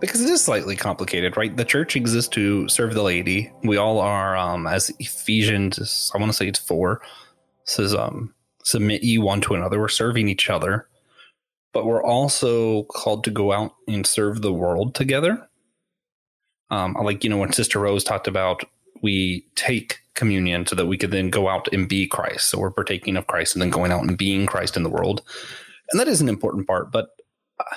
because it is slightly complicated, right? The church exists to serve the laity. We all are, um, as Ephesians, I want to say it's four, says, um, submit ye one to another. We're serving each other, but we're also called to go out and serve the world together. Um, like you know, when Sister Rose talked about we take communion so that we could then go out and be Christ. So we're partaking of Christ and then going out and being Christ in the world, and that is an important part. But uh,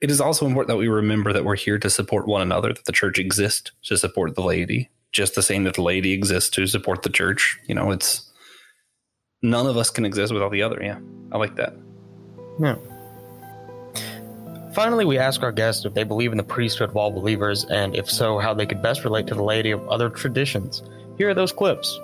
it is also important that we remember that we're here to support one another, that the church exists to support the laity, just the same that the laity exists to support the church. You know, it's none of us can exist without the other. Yeah, I like that. Yeah. Finally, we ask our guests if they believe in the priesthood of all believers, and if so, how they could best relate to the laity of other traditions. Here are those clips.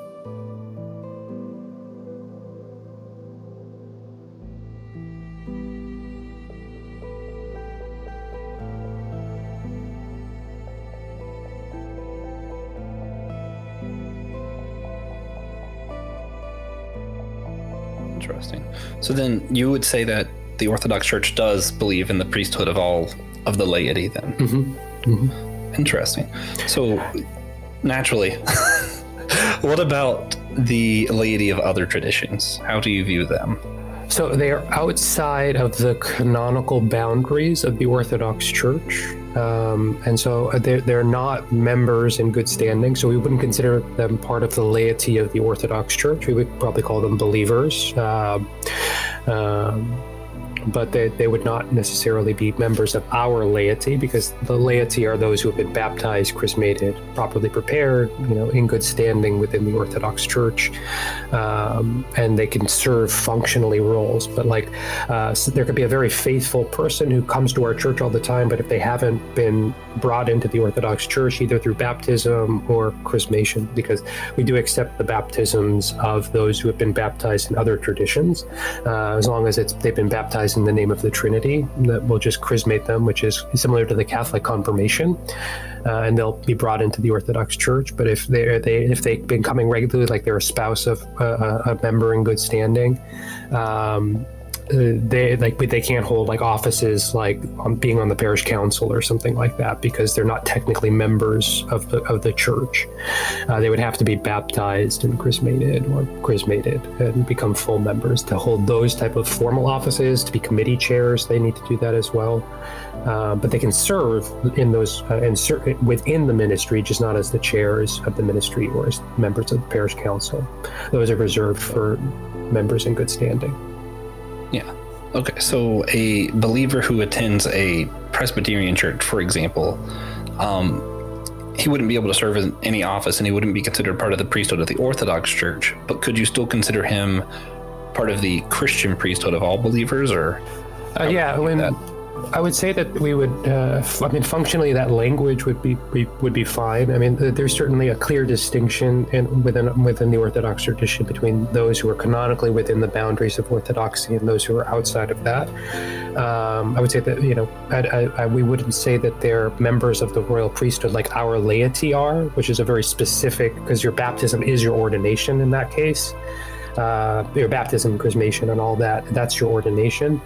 So then you would say that the Orthodox Church does believe in the priesthood of all of the laity, then? Mm-hmm. Interesting. So naturally, what about the laity of other traditions? How do you view them? So they are outside of the canonical boundaries of the Orthodox Church. Um, and so they're, they're not members in good standing. So we wouldn't consider them part of the laity of the Orthodox Church. We would probably call them believers. Uh, um, but they, they would not necessarily be members of our laity because the laity are those who have been baptized, chrismated, properly prepared, you know, in good standing within the Orthodox Church, um, and they can serve functionally roles. But like, uh, so there could be a very faithful person who comes to our church all the time, but if they haven't been brought into the Orthodox Church either through baptism or chrismation, because we do accept the baptisms of those who have been baptized in other traditions, uh, as long as it's they've been baptized in the name of the Trinity, that will just chrismate them, which is similar to the Catholic confirmation, uh, and they'll be brought into the Orthodox Church. But if they they if they've been coming regularly, like they're a spouse of uh, a member in good standing. Um, they like but they can't hold like offices like being on the parish council or something like that because they're not technically members of the of the church. Uh, they would have to be baptized and chrismated or chrismated and become full members to hold those type of formal offices. To be committee chairs, they need to do that as well. Uh, but they can serve in those uh, and ser- within the ministry, just not as the chairs of the ministry or as members of the parish council. Those are reserved for members in good standing. Yeah. Okay. So a believer who attends a Presbyterian church, for example, um, he wouldn't be able to serve in any office and he wouldn't be considered part of the priesthood of the Orthodox Church. But could you still consider him part of the Christian priesthood of all believers or? Uh, yeah, when, that? I would say that we would. Uh, I mean, functionally, that language would be, be would be fine. I mean, th- there's certainly a clear distinction in, within within the Orthodox tradition between those who are canonically within the boundaries of Orthodoxy and those who are outside of that. Um, I would say that you know, I, I, I, we wouldn't say that they're members of the royal priesthood like our laity are, which is a very specific because your baptism is your ordination in that case. Uh, your baptism, chrismation, and all that—that's your ordination.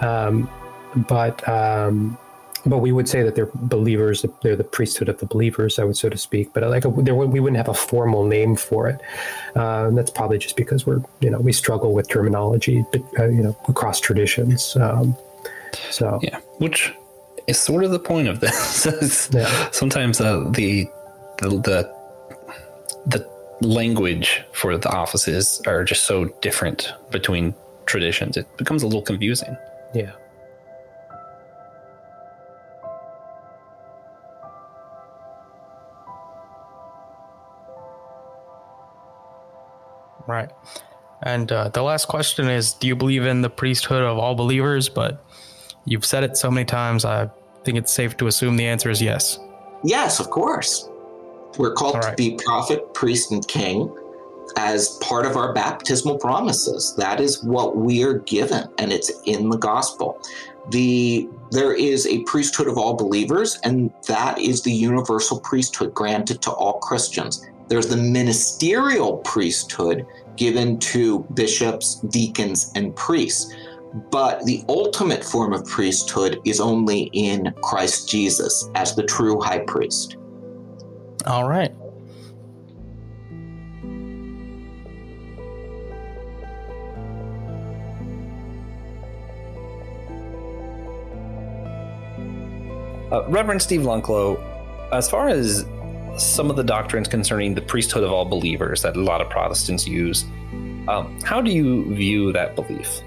Um, but um, but we would say that they're believers. They're the priesthood of the believers, I would so to speak. But like a, there, we wouldn't have a formal name for it. Uh, that's probably just because we're you know we struggle with terminology, but, uh, you know across traditions. Um, so yeah, which is sort of the point of this. Yeah. Sometimes uh, the the the the language for the offices are just so different between traditions. It becomes a little confusing. yeah. Right. And uh, the last question is Do you believe in the priesthood of all believers? But you've said it so many times, I think it's safe to assume the answer is yes. Yes, of course. We're called All to be prophet, priest, and king as part of our baptismal promises. That is what we are given, and it's in the gospel. The there is a priesthood of all believers, and that is the universal priesthood granted to all Christians. There's the ministerial priesthood given to bishops, deacons, and priests. But the ultimate form of priesthood is only in Christ Jesus as the true high priest. All right. Uh, Reverend Steve Lanclos, as far as some of the doctrines concerning the priesthood of all believers that a lot of Protestants use, um, how do you view that belief?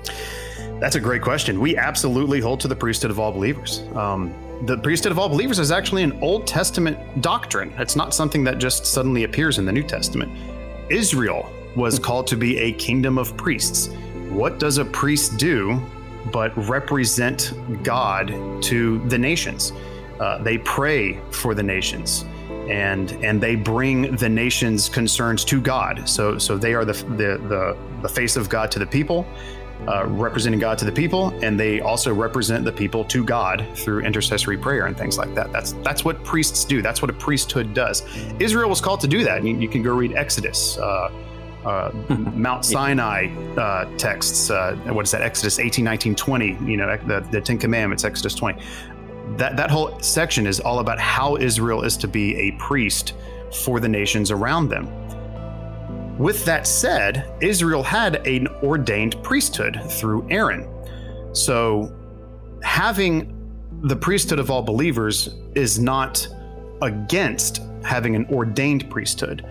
That's a great question. We absolutely hold to the priesthood of all believers. Um, the priesthood of all believers is actually an Old Testament doctrine. It's not something that just suddenly appears in the New Testament. Israel was called to be a kingdom of priests. What does a priest do but represent God to the nations? Uh, they pray for the nations and and they bring the nation's concerns to God. So so they are the the the, the face of God to the people, uh, representing God to the people, and they also represent the people to God through intercessory prayer and things like that. That's that's what priests do. That's what a priesthood does. Israel was called to do that. You, you can go read Exodus. Uh, uh, Mount Sinai uh, texts. Uh, what is that? Exodus 18, 19, 20. You know, the, the Ten Commandments, Exodus 20 that that whole section is all about how Israel is to be a priest for the nations around them. With that said, Israel had an ordained priesthood through Aaron. So having the priesthood of all believers is not against having an ordained priesthood.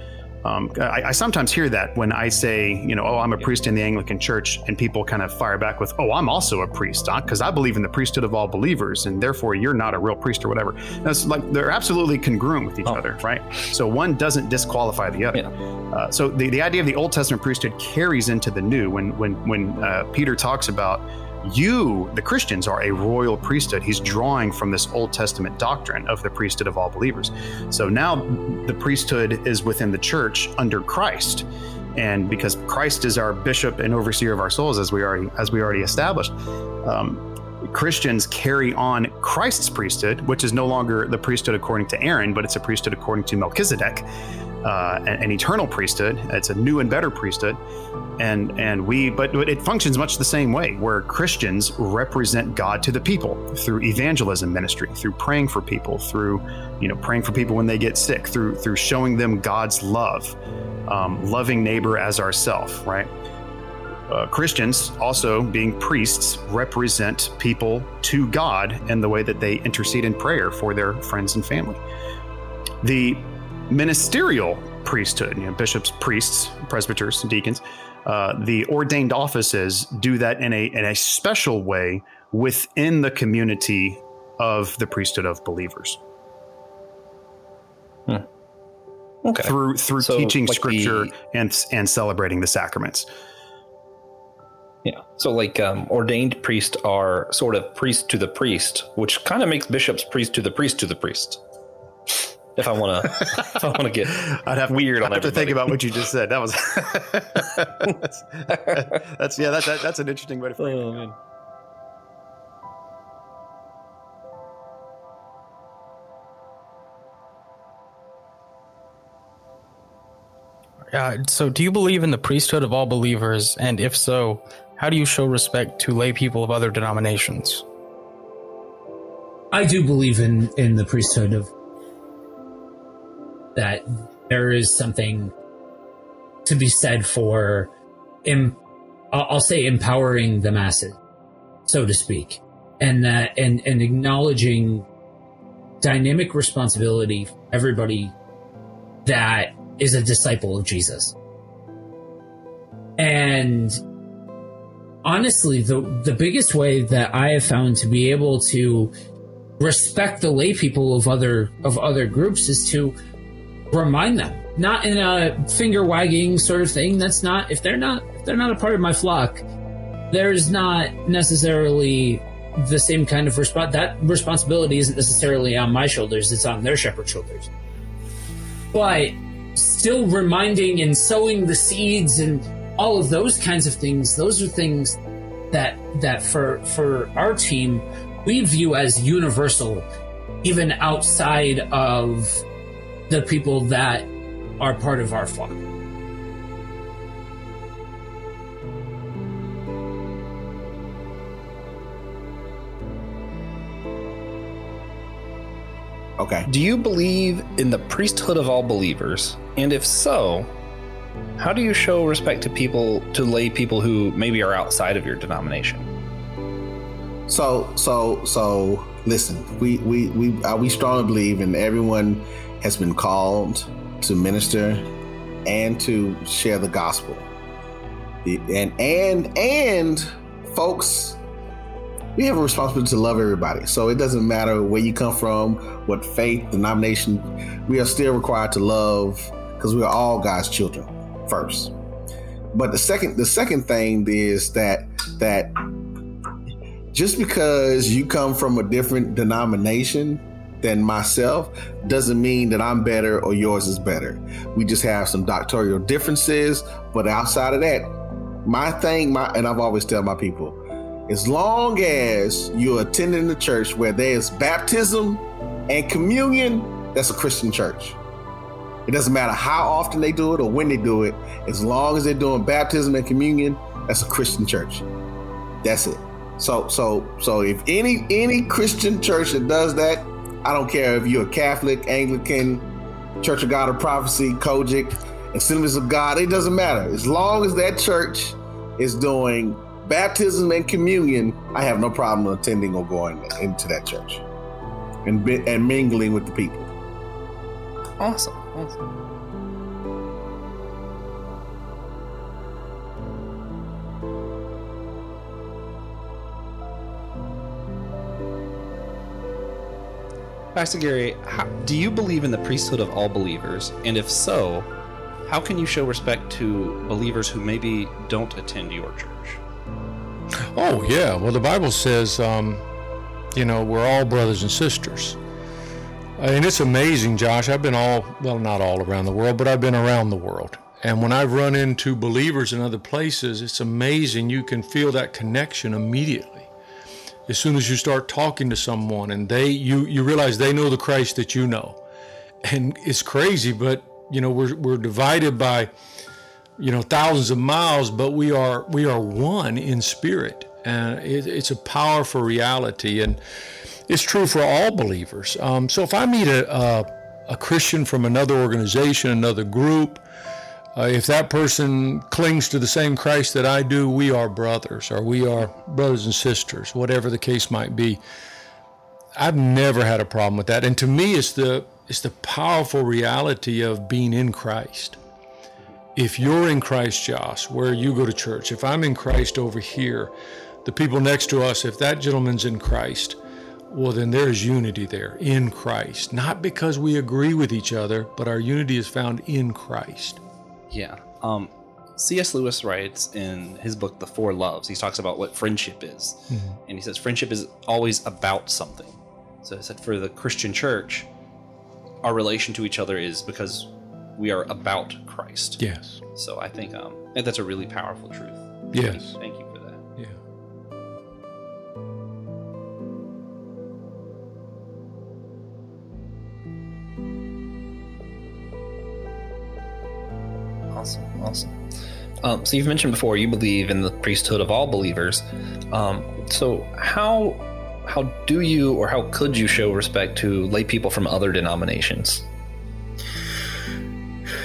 Um, I, I, sometimes hear that when I say, you know, oh, I'm a priest in the Anglican Church, and people kind of fire back with, oh, I'm also a priest, because I believe in the priesthood of all believers, and therefore you're not a real priest or whatever. That's like they're absolutely congruent with each oh. other, right? So one doesn't disqualify the other. Yeah. Uh, so the, the idea of the Old Testament priesthood carries into the New. When when when uh, Peter talks about you, the Christians, are a royal priesthood. He's drawing from this Old Testament doctrine of the priesthood of all believers. So now the priesthood is within the church under Christ. And because Christ is our bishop and overseer of our souls, as we already as we already established, um, Christians carry on Christ's priesthood, which is no longer the priesthood according to Aaron, but it's a priesthood according to Melchizedek, uh, an, an eternal priesthood. It's a new and better priesthood. And and we but it functions much the same way where christians represent god to the people through evangelism ministry through praying for people through you know praying for people when they get sick through through showing them god's love um, loving neighbor as ourself right? Uh, christians also being priests represent people to god in the way that they intercede in prayer for their friends and family. The ministerial priesthood you know bishops priests presbyters deacons uh, the ordained offices do that in a in a special way within the community of the priesthood of believers. Hmm. Okay. Through through so, teaching like scripture the, and and celebrating the sacraments. Yeah. So like um, ordained priests are sort of priest to the priest, which kind of makes bishops priest to the priest to the priest if I want to, if I want to get, I'd have weird I'd on. Have to think about what you just said. That was that's, that's, yeah. That, that, that's an interesting way to frame oh, it. Man. Uh, so, do you believe in the priesthood of all believers? And if so, how do you show respect to lay people of other denominations? I do believe in in the priesthood of that there is something to be said for, Im- I'll say empowering the masses, so to speak, and that and and acknowledging dynamic responsibility for everybody that is a disciple of Jesus. And honestly, the the biggest way that I have found to be able to respect the lay people of other of other groups is to remind them. Not in a finger wagging sort of thing. That's not if they're not if they're not a part of my flock there's not necessarily the same kind of response that responsibility isn't necessarily on my shoulders it's on their shepherd shoulders. But still reminding and sowing the seeds and all of those kinds of things those are things that that for for our team we view as universal even outside of the people that are part of our flock. Okay. Do you believe in the priesthood of all believers? And if so, how do you show respect to people, to lay people who maybe are outside of your denomination? So, so, so, listen. We we we uh, we strongly believe, and everyone has been called to minister and to share the gospel. And and and folks, we have a responsibility to love everybody. So it doesn't matter where you come from, what faith, denomination. We are still required to love because we are all God's children first. But the second the second thing is that that just because you come from a different denomination than myself doesn't mean that I'm better or yours is better. We just have some doctrinal differences, but outside of that, my thing, my and I've always tell my people, as long as you're attending the church where there's baptism and communion, that's a Christian church. It doesn't matter how often they do it or when they do it, as long as they're doing baptism and communion, that's a Christian church. That's it. So so so if any any Christian church that does that, I don't care if you're a Catholic, Anglican, Church of God of Prophecy, COGIC, Assemblies of God, it doesn't matter. As long as that church is doing baptism and communion, I have no problem attending or going into that church and and mingling with the people. Awesome. Awesome. Pastor Gary, how, do you believe in the priesthood of all believers? And if so, how can you show respect to believers who maybe don't attend your church? Oh, yeah. Well, the Bible says, um, you know, we're all brothers and sisters. And it's amazing, Josh. I've been all, well, not all around the world, but I've been around the world. And when I've run into believers in other places, it's amazing. You can feel that connection immediately. As soon as you start talking to someone and they, you, you realize they know the Christ that you know. And it's crazy, but, you know, we're, we're divided by, you know, thousands of miles, but we are, we are one in spirit. And it, it's a powerful reality. And, it's true for all believers. Um, so if I meet a, a, a, Christian from another organization, another group, uh, if that person clings to the same Christ that I do, we are brothers or we are brothers and sisters, whatever the case might be. I've never had a problem with that. And to me, it's the, it's the powerful reality of being in Christ. If you're in Christ, Josh, where you go to church, if I'm in Christ over here, the people next to us, if that gentleman's in Christ, well, then there is unity there in Christ. Not because we agree with each other, but our unity is found in Christ. Yeah. Um, C.S. Lewis writes in his book, The Four Loves, he talks about what friendship is. Mm-hmm. And he says friendship is always about something. So he said for the Christian church, our relation to each other is because we are about Christ. Yes. So I think, um, I think that's a really powerful truth. Yes. Thank you. Awesome, awesome. Um, so you've mentioned before you believe in the priesthood of all believers. Um, so how how do you or how could you show respect to lay people from other denominations?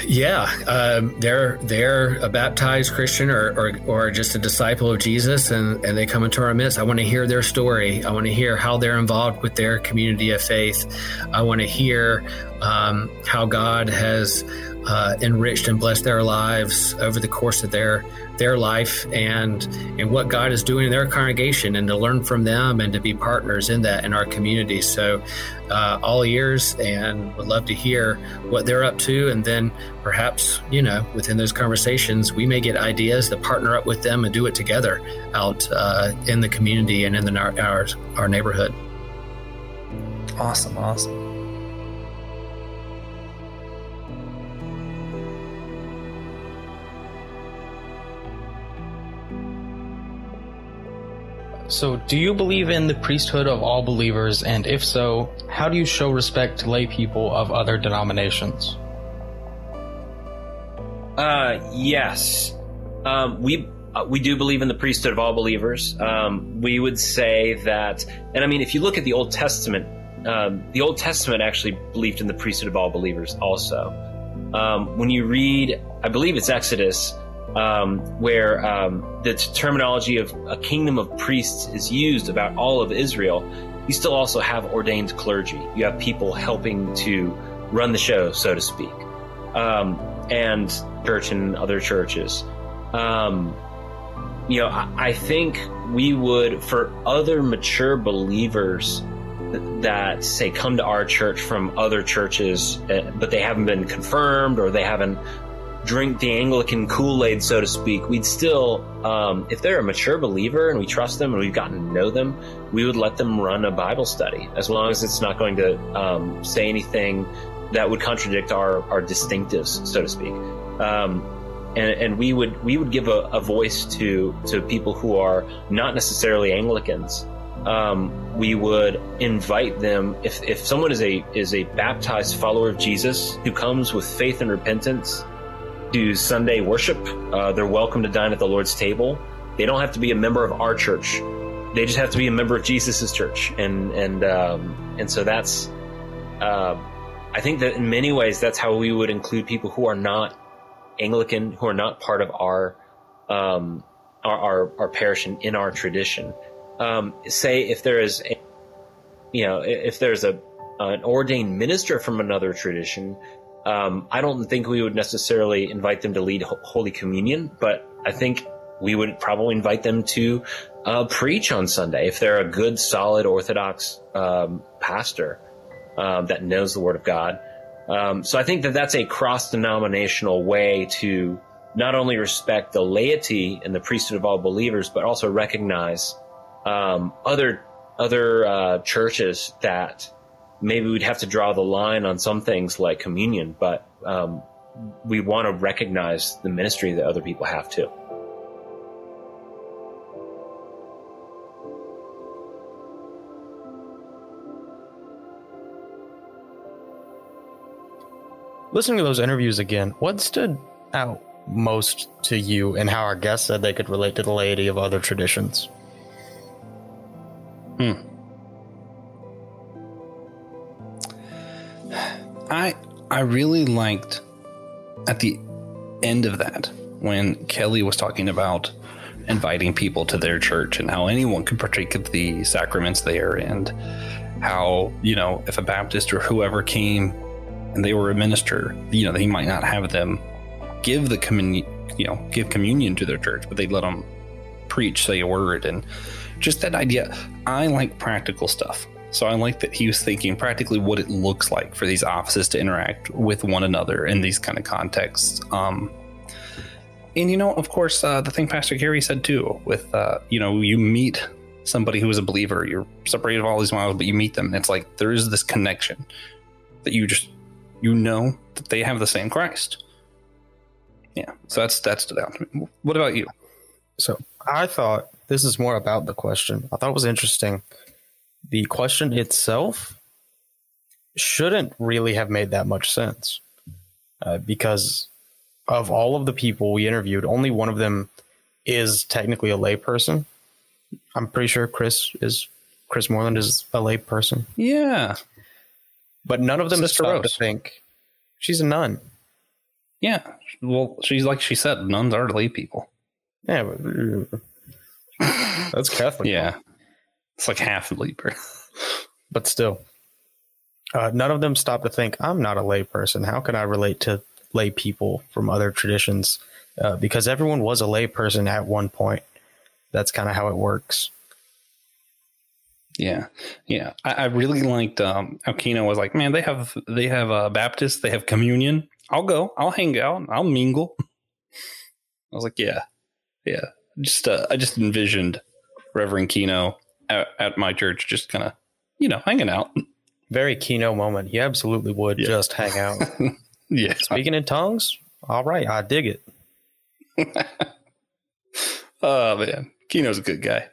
Yeah, um, they're they're a baptized Christian or, or, or just a disciple of Jesus, and, and they come into our midst. I want to hear their story. I want to hear how they're involved with their community of faith. I want to hear um, how God has uh, enriched and blessed their lives over the course of their their life and and what God is doing in their congregation and to learn from them and to be partners in that in our community. So uh, all ears and would love to hear what they're up to and then perhaps you know within those conversations we may get ideas to partner up with them and do it together out uh, in the community and in the, our, our our neighborhood. Awesome, awesome. So, do you believe in the priesthood of all believers? And if so, how do you show respect to lay people of other denominations? Uh, yes. Um, we uh, we do believe in the priesthood of all believers. Um, we would say that, and I mean, if you look at the Old Testament, um, the Old Testament actually believed in the priesthood of all believers also. Um, when you read, I believe it's Exodus, um, where um, the terminology of a kingdom of priests is used about all of Israel, you still also have ordained clergy. You have people helping to run the show, so to speak, um, and church and other churches. Um, you know, I, I think we would, for other mature believers that say come to our church from other churches, uh, but they haven't been confirmed or they haven't drink the Anglican Kool Aid, so to speak, we'd still, um, if they're a mature believer and we trust them and we've gotten to know them, we would let them run a Bible study as long as it's not going to um, say anything that would contradict our, our distinctives, so to speak. Um, and, and we would we would give a, a, voice to to people who are not necessarily Anglicans. Um, we would invite them if, if someone is a is a baptized follower of Jesus who comes with faith and repentance do Sunday worship. Uh, they're welcome to dine at the Lord's table. They don't have to be a member of our church. They just have to be a member of Jesus's church, and and um, and so that's. Uh, I think that in many ways that's how we would include people who are not Anglican, who are not part of our um, our, our, our parish and in our tradition. Um, say if there is, a, you know, if there's a an ordained minister from another tradition um, I don't think we would necessarily invite them to lead Holy Communion, but I think we would probably invite them to uh, preach on Sunday if they're a good, solid Orthodox um, pastor um, that knows the Word of God. Um, so I think that that's a cross denominational way to not only respect the laity and the priesthood of all believers, but also recognize um, other other uh, churches that maybe we'd have to draw the line on some things like communion, but um, we want to recognize the ministry that other people have too. Listening to those interviews again, what stood out most to you and how our guests said they could relate to the laity of other traditions? Hmm. I I really liked at the end of that when Kelly was talking about inviting people to their church and how anyone could partake of the sacraments there and how you know if a Baptist or whoever came and they were a minister, you know, they might not have them give the communion, you know, give communion to their church, but they'd let them preach, say a word, and just that idea. I like practical stuff. So I like that he was thinking practically what it looks like for these offices to interact with one another in these kind of contexts. Um, and you know, of course, uh, the thing Pastor Gary said too, with uh, you know, you meet somebody who is a believer, you're separated all these miles, but you meet them, and it's like there is this connection that you just you know that they have the same Christ. Yeah, so that's that stood out to. What about you? So I thought this is more about the question. I thought it was interesting the question itself shouldn't really have made that much sense uh, because of all of the people we interviewed, only one of them is technically a layperson. I'm pretty sure Chris is Chris Moreland is a layperson. Yeah, but none of them Sister stopped Rose. to think she's a nun. Yeah, well, she's like she said, nuns are lay people. Yeah, but, that's Catholic. Yeah, it's like half a leaper. but still, uh, none of them stop to think, I'm not a lay person. How can I relate to lay people from other traditions? Uh, because everyone was a lay person at one point. That's kind of how it works. Yeah, yeah. I, I really liked um, Keno was like, man, they have they have uh, Baptist, they have communion. I'll go. I'll hang out. I'll mingle. I was like, yeah, yeah. Just uh, I just envisioned Reverend Keno at, at my church, just kind of, you know, hanging out. Very Keno moment. He absolutely would yeah. just hang out. yeah. Speaking in tongues. All right. I dig it. oh, man. Keno's a good guy.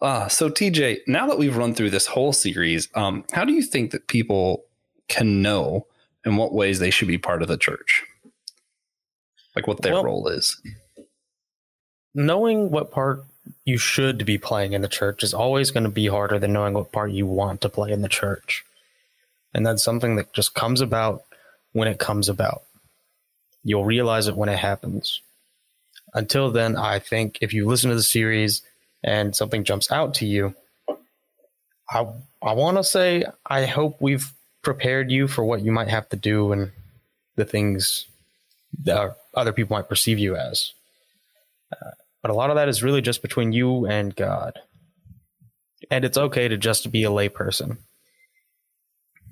Uh, so, TJ, now that we've run through this whole series, um, how do you think that people can know in what ways they should be part of the church? like what their Well- role is. knowing what part you should be playing in the church is always going to be harder than knowing what part you want to play in the church. And that's something that just comes about when it comes about. You'll realize it when it happens. Until then, I think if you listen to the series and something jumps out to you, I I want to say I hope we've prepared you for what you might have to do and the things that other people might perceive you as. Uh, But a lot of that is really just between you and God. And it's okay to just be a layperson.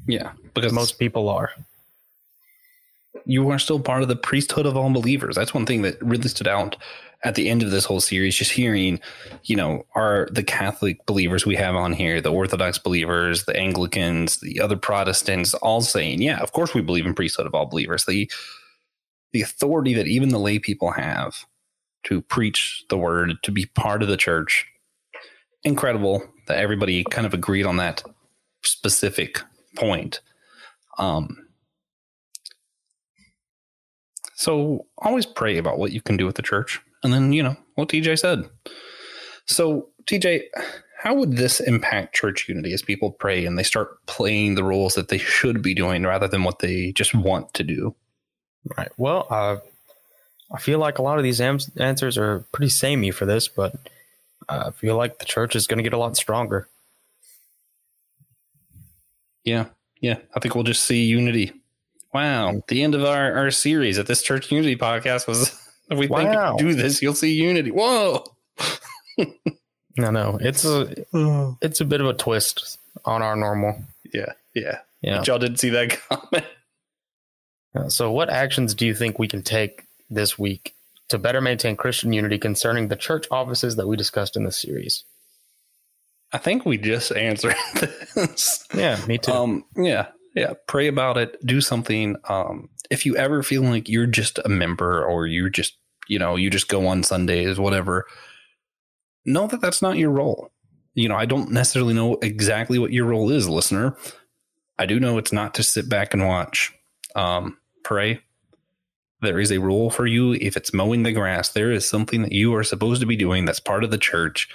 Yeah, because Most people are. you are still part of the priesthood of all believers. That's one thing that really stood out at the end of this whole series. Just hearing, you know, are the Catholic believers we have on here, the Orthodox believers, the Anglicans, the other Protestants, all saying, "Yeah, of course we believe in priesthood of all believers." The the authority that even the lay people have to preach the word, to be part of the church, incredible that everybody kind of agreed on that specific point. Um, so always pray about what you can do with the church. And then, you know, what TJ said. So, TJ, how would this impact church unity as people pray and they start playing the roles that they should be doing rather than what they just want to do? Right. Well, uh, I feel like a lot of these answers are pretty samey for this, but I feel like the church is going to get a lot stronger. Yeah. Yeah. I think we'll just see unity. Wow. The end of our, our series at this church unity podcast was if we think Wow. if do this, you'll see unity. Whoa. No, no, it's a it's a bit of a twist on our normal. Yeah. Yeah. Yeah. But y'all didn't see that comment. Uh, So, what actions do you think we can take this week to better maintain Christian unity concerning the church offices that we discussed in this series? I think we just answered this. Yeah, me too. Um, yeah, yeah. Pray about it. Do something. Um, if you ever feel like you're just a member or you're just, you know, you just go on Sundays, whatever, know that that's not your role. You know, I don't necessarily know exactly what your role is, listener. I do know it's not to sit back and watch. Um, pray. There is a role for you. If it's mowing the grass, there is something that you are supposed to be doing that's part of the church.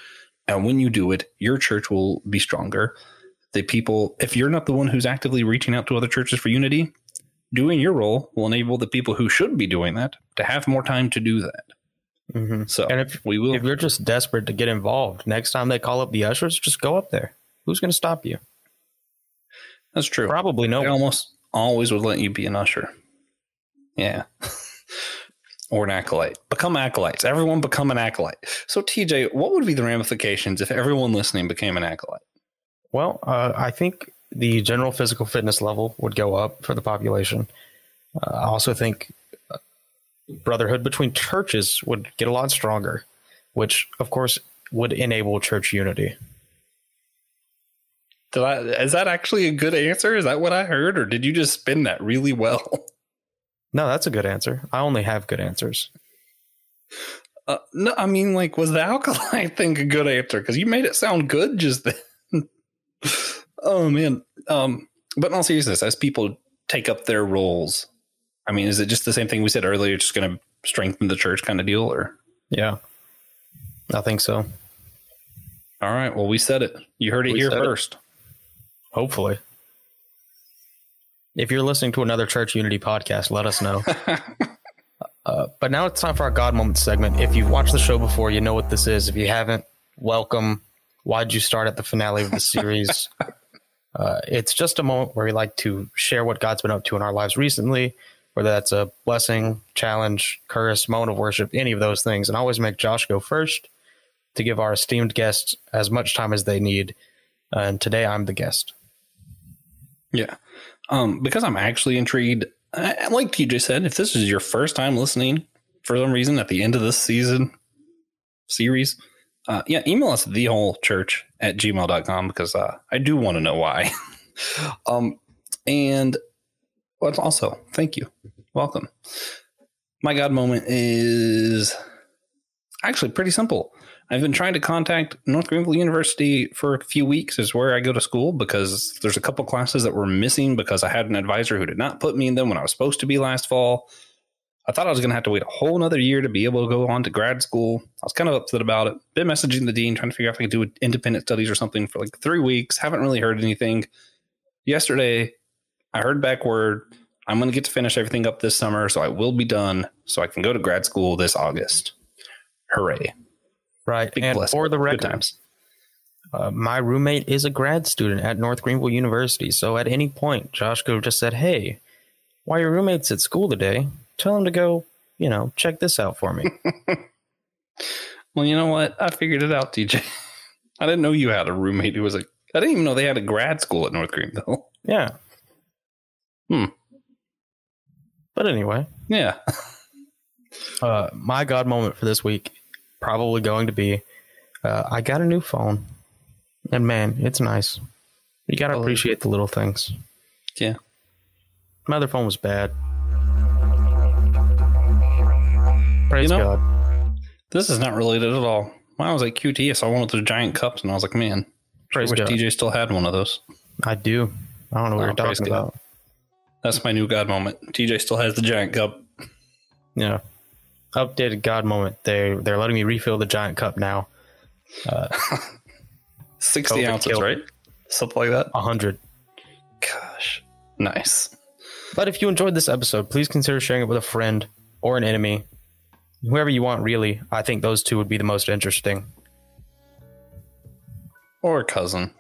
And when you do it, your church will be stronger the people, if you're not the one who's actively reaching out to other churches for unity, doing your role will enable the people who should be doing that to have more time to do that. hmm So And if we will. if you're just desperate to get involved, next time they call up the ushers, just go up there. Who's going to stop you? that's true. Probably no almost always would let you be an usher. Yeah. or an acolyte. Become acolytes. Everyone become an acolyte. So, TJ, what would be the ramifications if everyone listening became an acolyte? Well, uh, I think the general physical fitness level would go up for the population. Uh, I also think uh, brotherhood between churches would get a lot stronger, which, of course, would enable church unity. Did I, is that actually a good answer? Is that what I heard? Or did you just spin that really well? No, that's a good answer. I only have good answers. Uh, no, I mean, like, was the alkaline thing a good answer? Because you made it sound good just then. oh man. Um, but in all seriousness, as people take up their roles, I mean, is it just the same thing we said earlier? Just going to strengthen the church kind of deal, or Yeah, I think so. all right? Well, we said it. You heard it We here said it. first. Hopefully. If you're listening to another Church Unity podcast, let us know. uh, but now it's time for our God Moment segment. If you've watched the show before, you know what this is. If you haven't, welcome. Why'd you start at the finale of the series? uh, it's just a moment where we like to share what God's been up to in our lives recently, whether that's a blessing, challenge, curse, moment of worship, any of those things. And I always make Josh go first to give our esteemed guests as much time as they need. and today I'm the guest. Yeah. Um, because I'm actually intrigued. Like TJ said, if this is your first time listening for some reason at the end of this season series, uh, yeah, email us at thewholechurch at gmail.com because uh, I do want to know why. um, and but also, thank you. Welcome. My God moment is actually pretty simple. I've been trying to contact North Greenville University for a few weeks, is where I go to school because there's a couple classes that were missing because I had an advisor who did not put me in them when I was supposed to be last fall. I thought I was going to have to wait a whole another year to be able to go on to grad school. I was kind of upset about it. Been messaging the dean, trying to figure out if I could do independent studies or something for like three weeks. Haven't really heard anything. Yesterday, I heard back word I'm going to get to finish everything up this summer, so I will be done, so I can go to grad school this August. Hooray! Right, Big and blessing. for the record, times. uh, my roommate is a grad student at North Greenville University. So at any point, Josh could have just said, "Hey, while your roommate's at school today, tell him to go, you know, check this out for me." Well, you know what? I figured it out, TJ. I didn't know you had a roommate who was a. I didn't even know they had a grad school at North Greenville. yeah. Hmm. But anyway, Yeah. uh, my God moment for this week probably going to be uh, I got a new phone, and man, it's nice. You got to appreciate the little things. Yeah. My other phone was bad. Praise You know- God. This is not related at all. When I was at QT, I saw one with the giant cups, and I was like, man, I Praise wish God. TJ still had one of those. I do. I don't know what Oh, you're talking God. about. That's my new God moment. TJ still has the giant cup. Yeah. Updated God moment. They they're letting me refill the giant cup now. Uh, 60 COVID ounces, killed right? Something like that. A hundred. Gosh. Nice. But if you enjoyed this episode, please consider sharing it with a friend or an enemy. Whoever you want, really. I think those two would be the most interesting. Or cousin.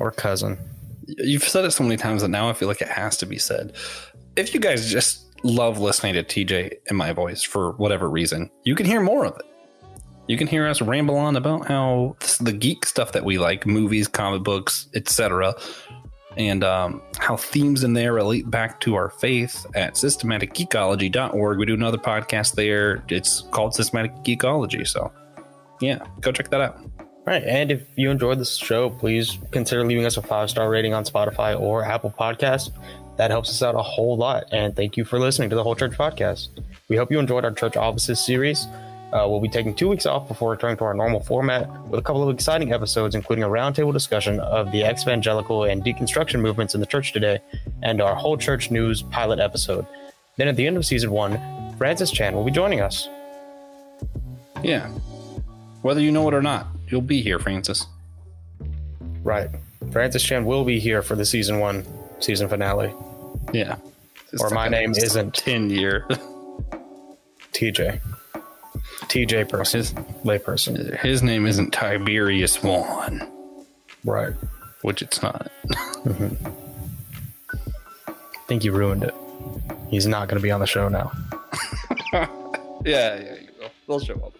Or cousin. You've said it so many times that now I feel like it has to be said. If you guys just love listening to TJ and my voice for whatever reason, you can hear more of it. You can hear us ramble on about how the geek stuff that we like, movies, comic books, etc., and um, how themes in there relate back to our faith at systematicgeekology.org. We do another podcast there. It's called Systematic Geekology. So, yeah, go check that out. Right. And if you enjoyed this show, please consider leaving us a five star rating on Spotify or Apple Podcasts. That helps us out a whole lot. And thank you for listening to the Whole Church Podcast. We hope you enjoyed our Church Offices series. Uh, we'll be taking two weeks off before returning to our normal format with a couple of exciting episodes, including a roundtable discussion of the evangelical and deconstruction movements in the church today, and our Whole Church News pilot episode. Then at the end of season one, Francis Chan will be joining us. Yeah. Whether you know it or not, you'll be here, Francis. Right. Francis Chan will be here for the season one season finale. Yeah. Or my name isn't 10 year. TJ. TJ person. His, layperson. his name isn't Tiberius One, Right. which it's not. Mm-hmm. I think you ruined it. He's not going to be on the show now. yeah, yeah, you will. They'll show up.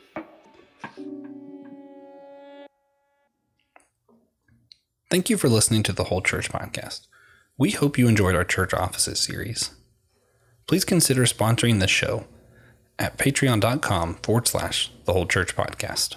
Thank you for listening to the Whole Church Podcast. We hope you enjoyed our Church Offices series. Please consider sponsoring this show at patreon.com forward slash the Whole Church Podcast.